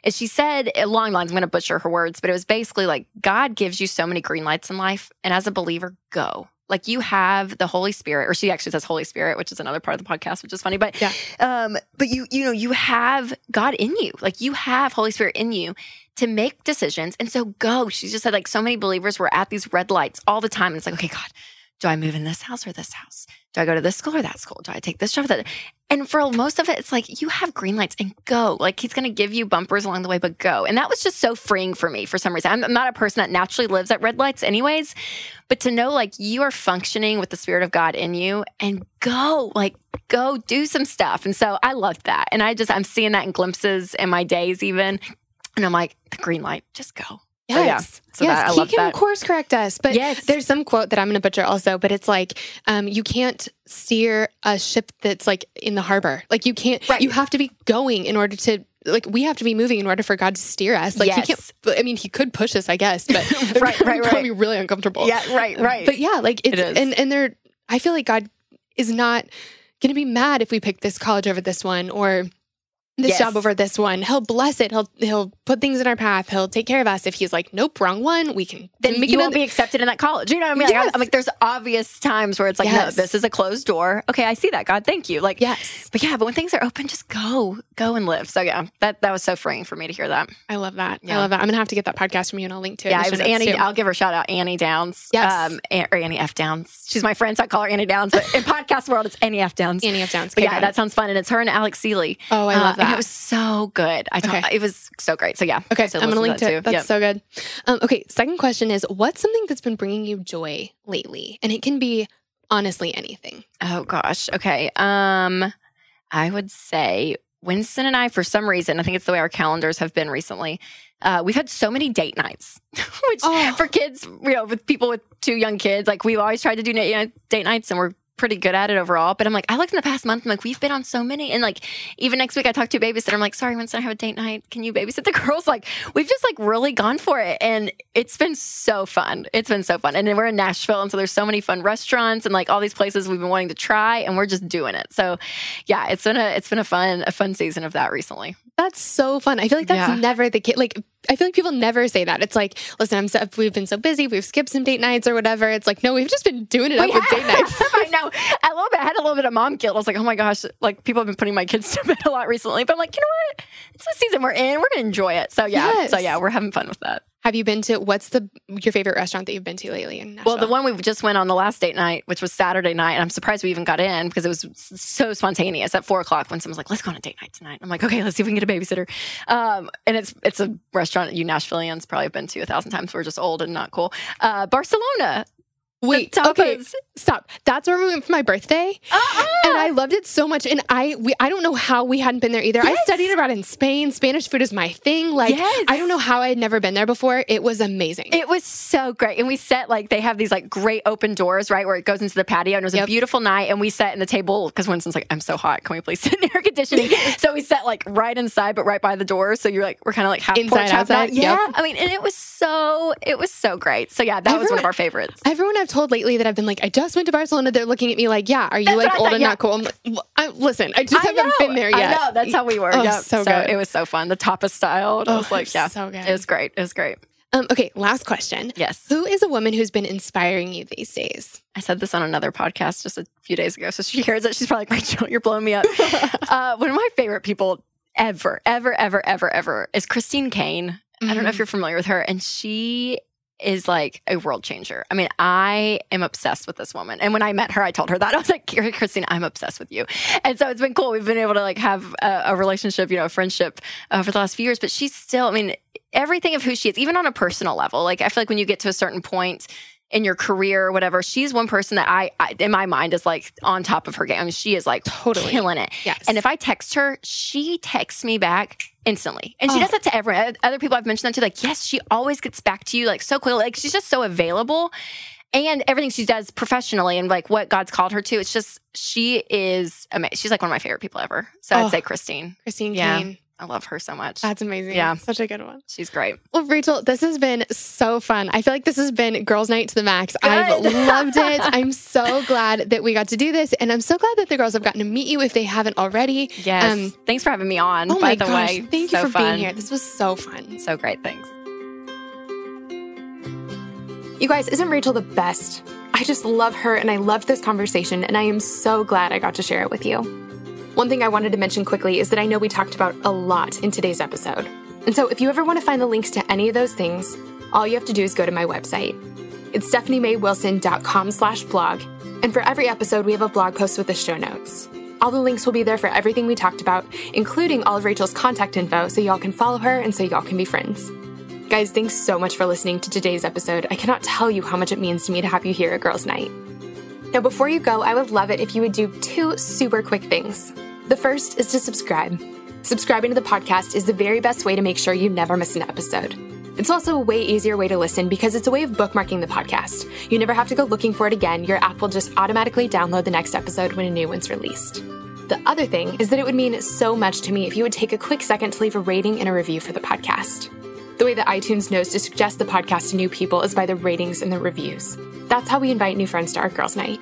And she said along lines, I'm going to butcher her words, but it was basically like God gives you so many green lights in life, and as a believer, go. Like you have the Holy Spirit, or she actually says Holy Spirit, which is another part of the podcast, which is funny. But Yeah. um, but you you know you have God in you, like you have Holy Spirit in you to make decisions, and so go. She just said like so many believers were at these red lights all the time, and it's like okay, God, do I move in this house or this house? Do I go to this school or that school? Do I take this job or that? And for most of it, it's like you have green lights and go. Like he's going to give you bumpers along the way, but go. And that was just so freeing for me for some reason. I'm, I'm not a person that naturally lives at red lights, anyways. But to know like you are functioning with the Spirit of God in you and go, like go do some stuff. And so I loved that. And I just, I'm seeing that in glimpses in my days, even. And I'm like, the green light, just go. So, yeah. Yes. So yes. that- he can that. course correct us. But Yes. there's some quote that I'm going to butcher also, but it's like, um, you can't steer a ship that's like in the harbor. Like you can't, Right. you have to be going in order to, like we have to be moving in order for God to steer us. Like he can't, I mean, he could push us, I guess, but Right, right, right. be really uncomfortable. Yeah, right, right. But yeah, like it's, It is. and, and they're, I feel like God is not going to be mad if we pick this college over this one or this Yes. job over this one. He'll bless it. He'll he'll put things in our path. He'll take care of us. If he's like, nope, wrong one, we can then make you won't be accepted in that college. You know what I mean? Like, Yes. I'm like, there's obvious times where it's like, Yes. no, this is a closed door. Okay, I see that. God, thank you. Like, Yes, but yeah, but when things are open, just go, go and live. So yeah, that that was so freeing for me to hear that. I love that. I love that. I'm gonna have to get that podcast from you, and I'll link to it. Yeah, it was Annie. too. I'll give her a shout out, Annie Downs. Yes. um, or Annie F Downs. She's my friend, so I call her Annie Downs. But in podcast world, it's Annie F Downs. Annie F. Downs. Okay, yeah, that it. sounds fun, and it's her and Alex Seeley. Oh, I Uh, love that. That. It was so good. I Okay. okay. it was so great. So yeah. Okay, So I'm gonna link to that it. too. That's Yep. so good. Um, okay, second question is what's something that's been bringing you joy lately? And it can be honestly anything. Oh gosh. Okay. Um, I would say Winston and I, for some reason, I think it's the way our calendars have been recently. Uh, we've had so many date nights, which Oh. for kids, you know, with people with two young kids, like we've always tried to do na- you know, date nights, and we're pretty good at it overall. But I'm like, I looked in the past month, I'm like, we've been on so many, and like even next week, I talked to a babysitter. I'm like, sorry, Winston, I have a date night. Can you babysit the girls? Like, we've just like really gone for it, and it's been so fun. It's been so fun, and then we're in Nashville, and so there's so many fun restaurants and like all these places we've been wanting to try, and we're just doing it. So, yeah, it's been a it's been a fun a fun season of that recently. That's so fun. I feel like that's Yeah. never the case. Like, I feel like people never say that. It's like, listen, I'm so, we've been so busy, we've skipped some date nights or whatever. It's like, no, we've just been doing it up We with date nights. I know. A little bit. I had a little bit of mom guilt. I was like, oh my gosh, like people have been putting my kids to bed a lot recently. But I'm like, you know what? It's the season we're in. We're gonna enjoy it. So yeah. So yeah, we're having fun with that. Have you been to what's the your favorite restaurant that you've been to lately in Nashville? Well, the one we just went on the last date night, which was Saturday night, and I'm surprised we even got in because it was so spontaneous at four o'clock when someone's like, "Let's go on a date night tonight." I'm like, "Okay, let's see if we can get a babysitter." Um, and it's it's a restaurant you Nashvilleians probably have been to a thousand times. We're just old and not cool. Uh, Barcelona. Wait, okay, stop. That's where we went for my birthday, Uh-uh. and I loved it so much. And I, we, I don't know how we hadn't been there either. I studied abroad in Spain. Spanish food is my thing. Like, Yes. I don't know how I had never been there before. It was amazing. It was so great. And we sat like they have these like great open doors, right, where it goes into the patio. And it was Yep. a beautiful night. And we sat in the table because Winston's like, I'm so hot. Can we please sit in air conditioning? so we sat like right inside, but right by the door. So you're like, we're kind of like half Inside, porch, half outside? out. Yeah. Yep. I mean, and it was so, it was so great. So yeah, that was one of our favorites. Everyone I've told lately that I've been like, I just went to Barcelona. They're looking at me like, yeah, are you That's like old thought, and yeah. not cool? I'm like, "Well, I, listen, I just I haven't know, been there yet. I know. That's how we were. Oh, Yep. so good. It was so fun. The tapas style. And I Oh, was like, yeah. so good. It was great. It was great. Um, okay, last question. Yes. Who is a woman who's been inspiring you these days? I said this on another podcast just a few days ago. So she hears it. She's probably like, Rachel, you're blowing me up. uh, one of my favorite people ever, ever, ever, ever, ever is Christine Caine. I don't know if you're familiar with her. And she is like a world changer. I mean, I am obsessed with this woman. And when I met her, I told her that. I was like, Christine, I'm obsessed with you. And so it's been cool. We've been able to like have a, a relationship, you know, a friendship uh, for the last few years. But she's still, I mean, everything of who she is, even on a personal level. Like, I feel like when you get to a certain point, in your career or whatever, she's one person that I, I, in my mind, is like on top of her game. I mean, she is like Totally. killing it. Yes. And if I text her, she texts me back instantly. And she Oh. does that to everyone. Other people I've mentioned that to, like, yes, she always gets back to you like so quickly. Like, she's just so available. And everything she does professionally and like what God's called her to, it's just, she is amazing. She's like one of my favorite people ever. So Oh. I'd say Christine. Christine Yeah. Caine. I love her so much. That's amazing. Yeah. Such a good one. She's great. Well, Rachel, this has been so fun. I feel like this has been girls' night to the max. I've loved it. I'm so glad that we got to do this. And I'm so glad that the girls have gotten to meet you if they haven't already. Yes. Um, Thanks for having me on. Oh by my the gosh. way. Thank you for fun. being here. This was so fun. So great. Thanks. You guys, isn't Rachel the best? I just love her and I loved this conversation, and I am so glad I got to share it with you. One thing I wanted to mention quickly is that I know we talked about a lot in today's episode. And so if you ever want to find the links to any of those things, all you have to do is go to my website. It's stephaniemaywilson.com slash blog, and for every episode, we have a blog post with the show notes. All the links will be there for everything we talked about, including all of Rachel's contact info, so y'all can follow her and so y'all can be friends. Guys, thanks so much for listening to today's episode. I cannot tell you how much it means to me to have you here at Girls Night. Now, before you go, I would love it if you would do two super quick things. The first is to subscribe. Subscribing to the podcast is the very best way to make sure you never miss an episode. It's also a way easier way to listen because it's a way of bookmarking the podcast. You never have to go looking for it again. Your app will just automatically download the next episode when a new one's released. The other thing is that it would mean so much to me if you would take a quick second to leave a rating and a review for the podcast. The way that iTunes knows to suggest the podcast to new people is by the ratings and the reviews. That's how we invite new friends to our girls' night.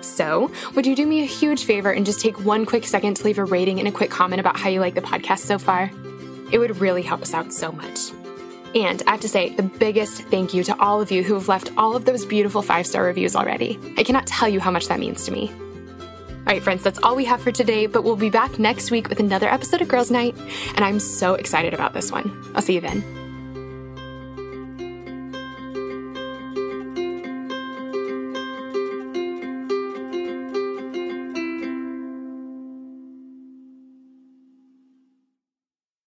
So, would you do me a huge favor and just take one quick second to leave a rating and a quick comment about how you like the podcast so far? It would really help us out so much. And I have to say, the biggest thank you to all of you who have left all of those beautiful five star reviews already. I cannot tell you how much that means to me. All right, friends, that's all we have for today, but we'll be back next week with another episode of Girls Night, and I'm so excited about this one. I'll see you then.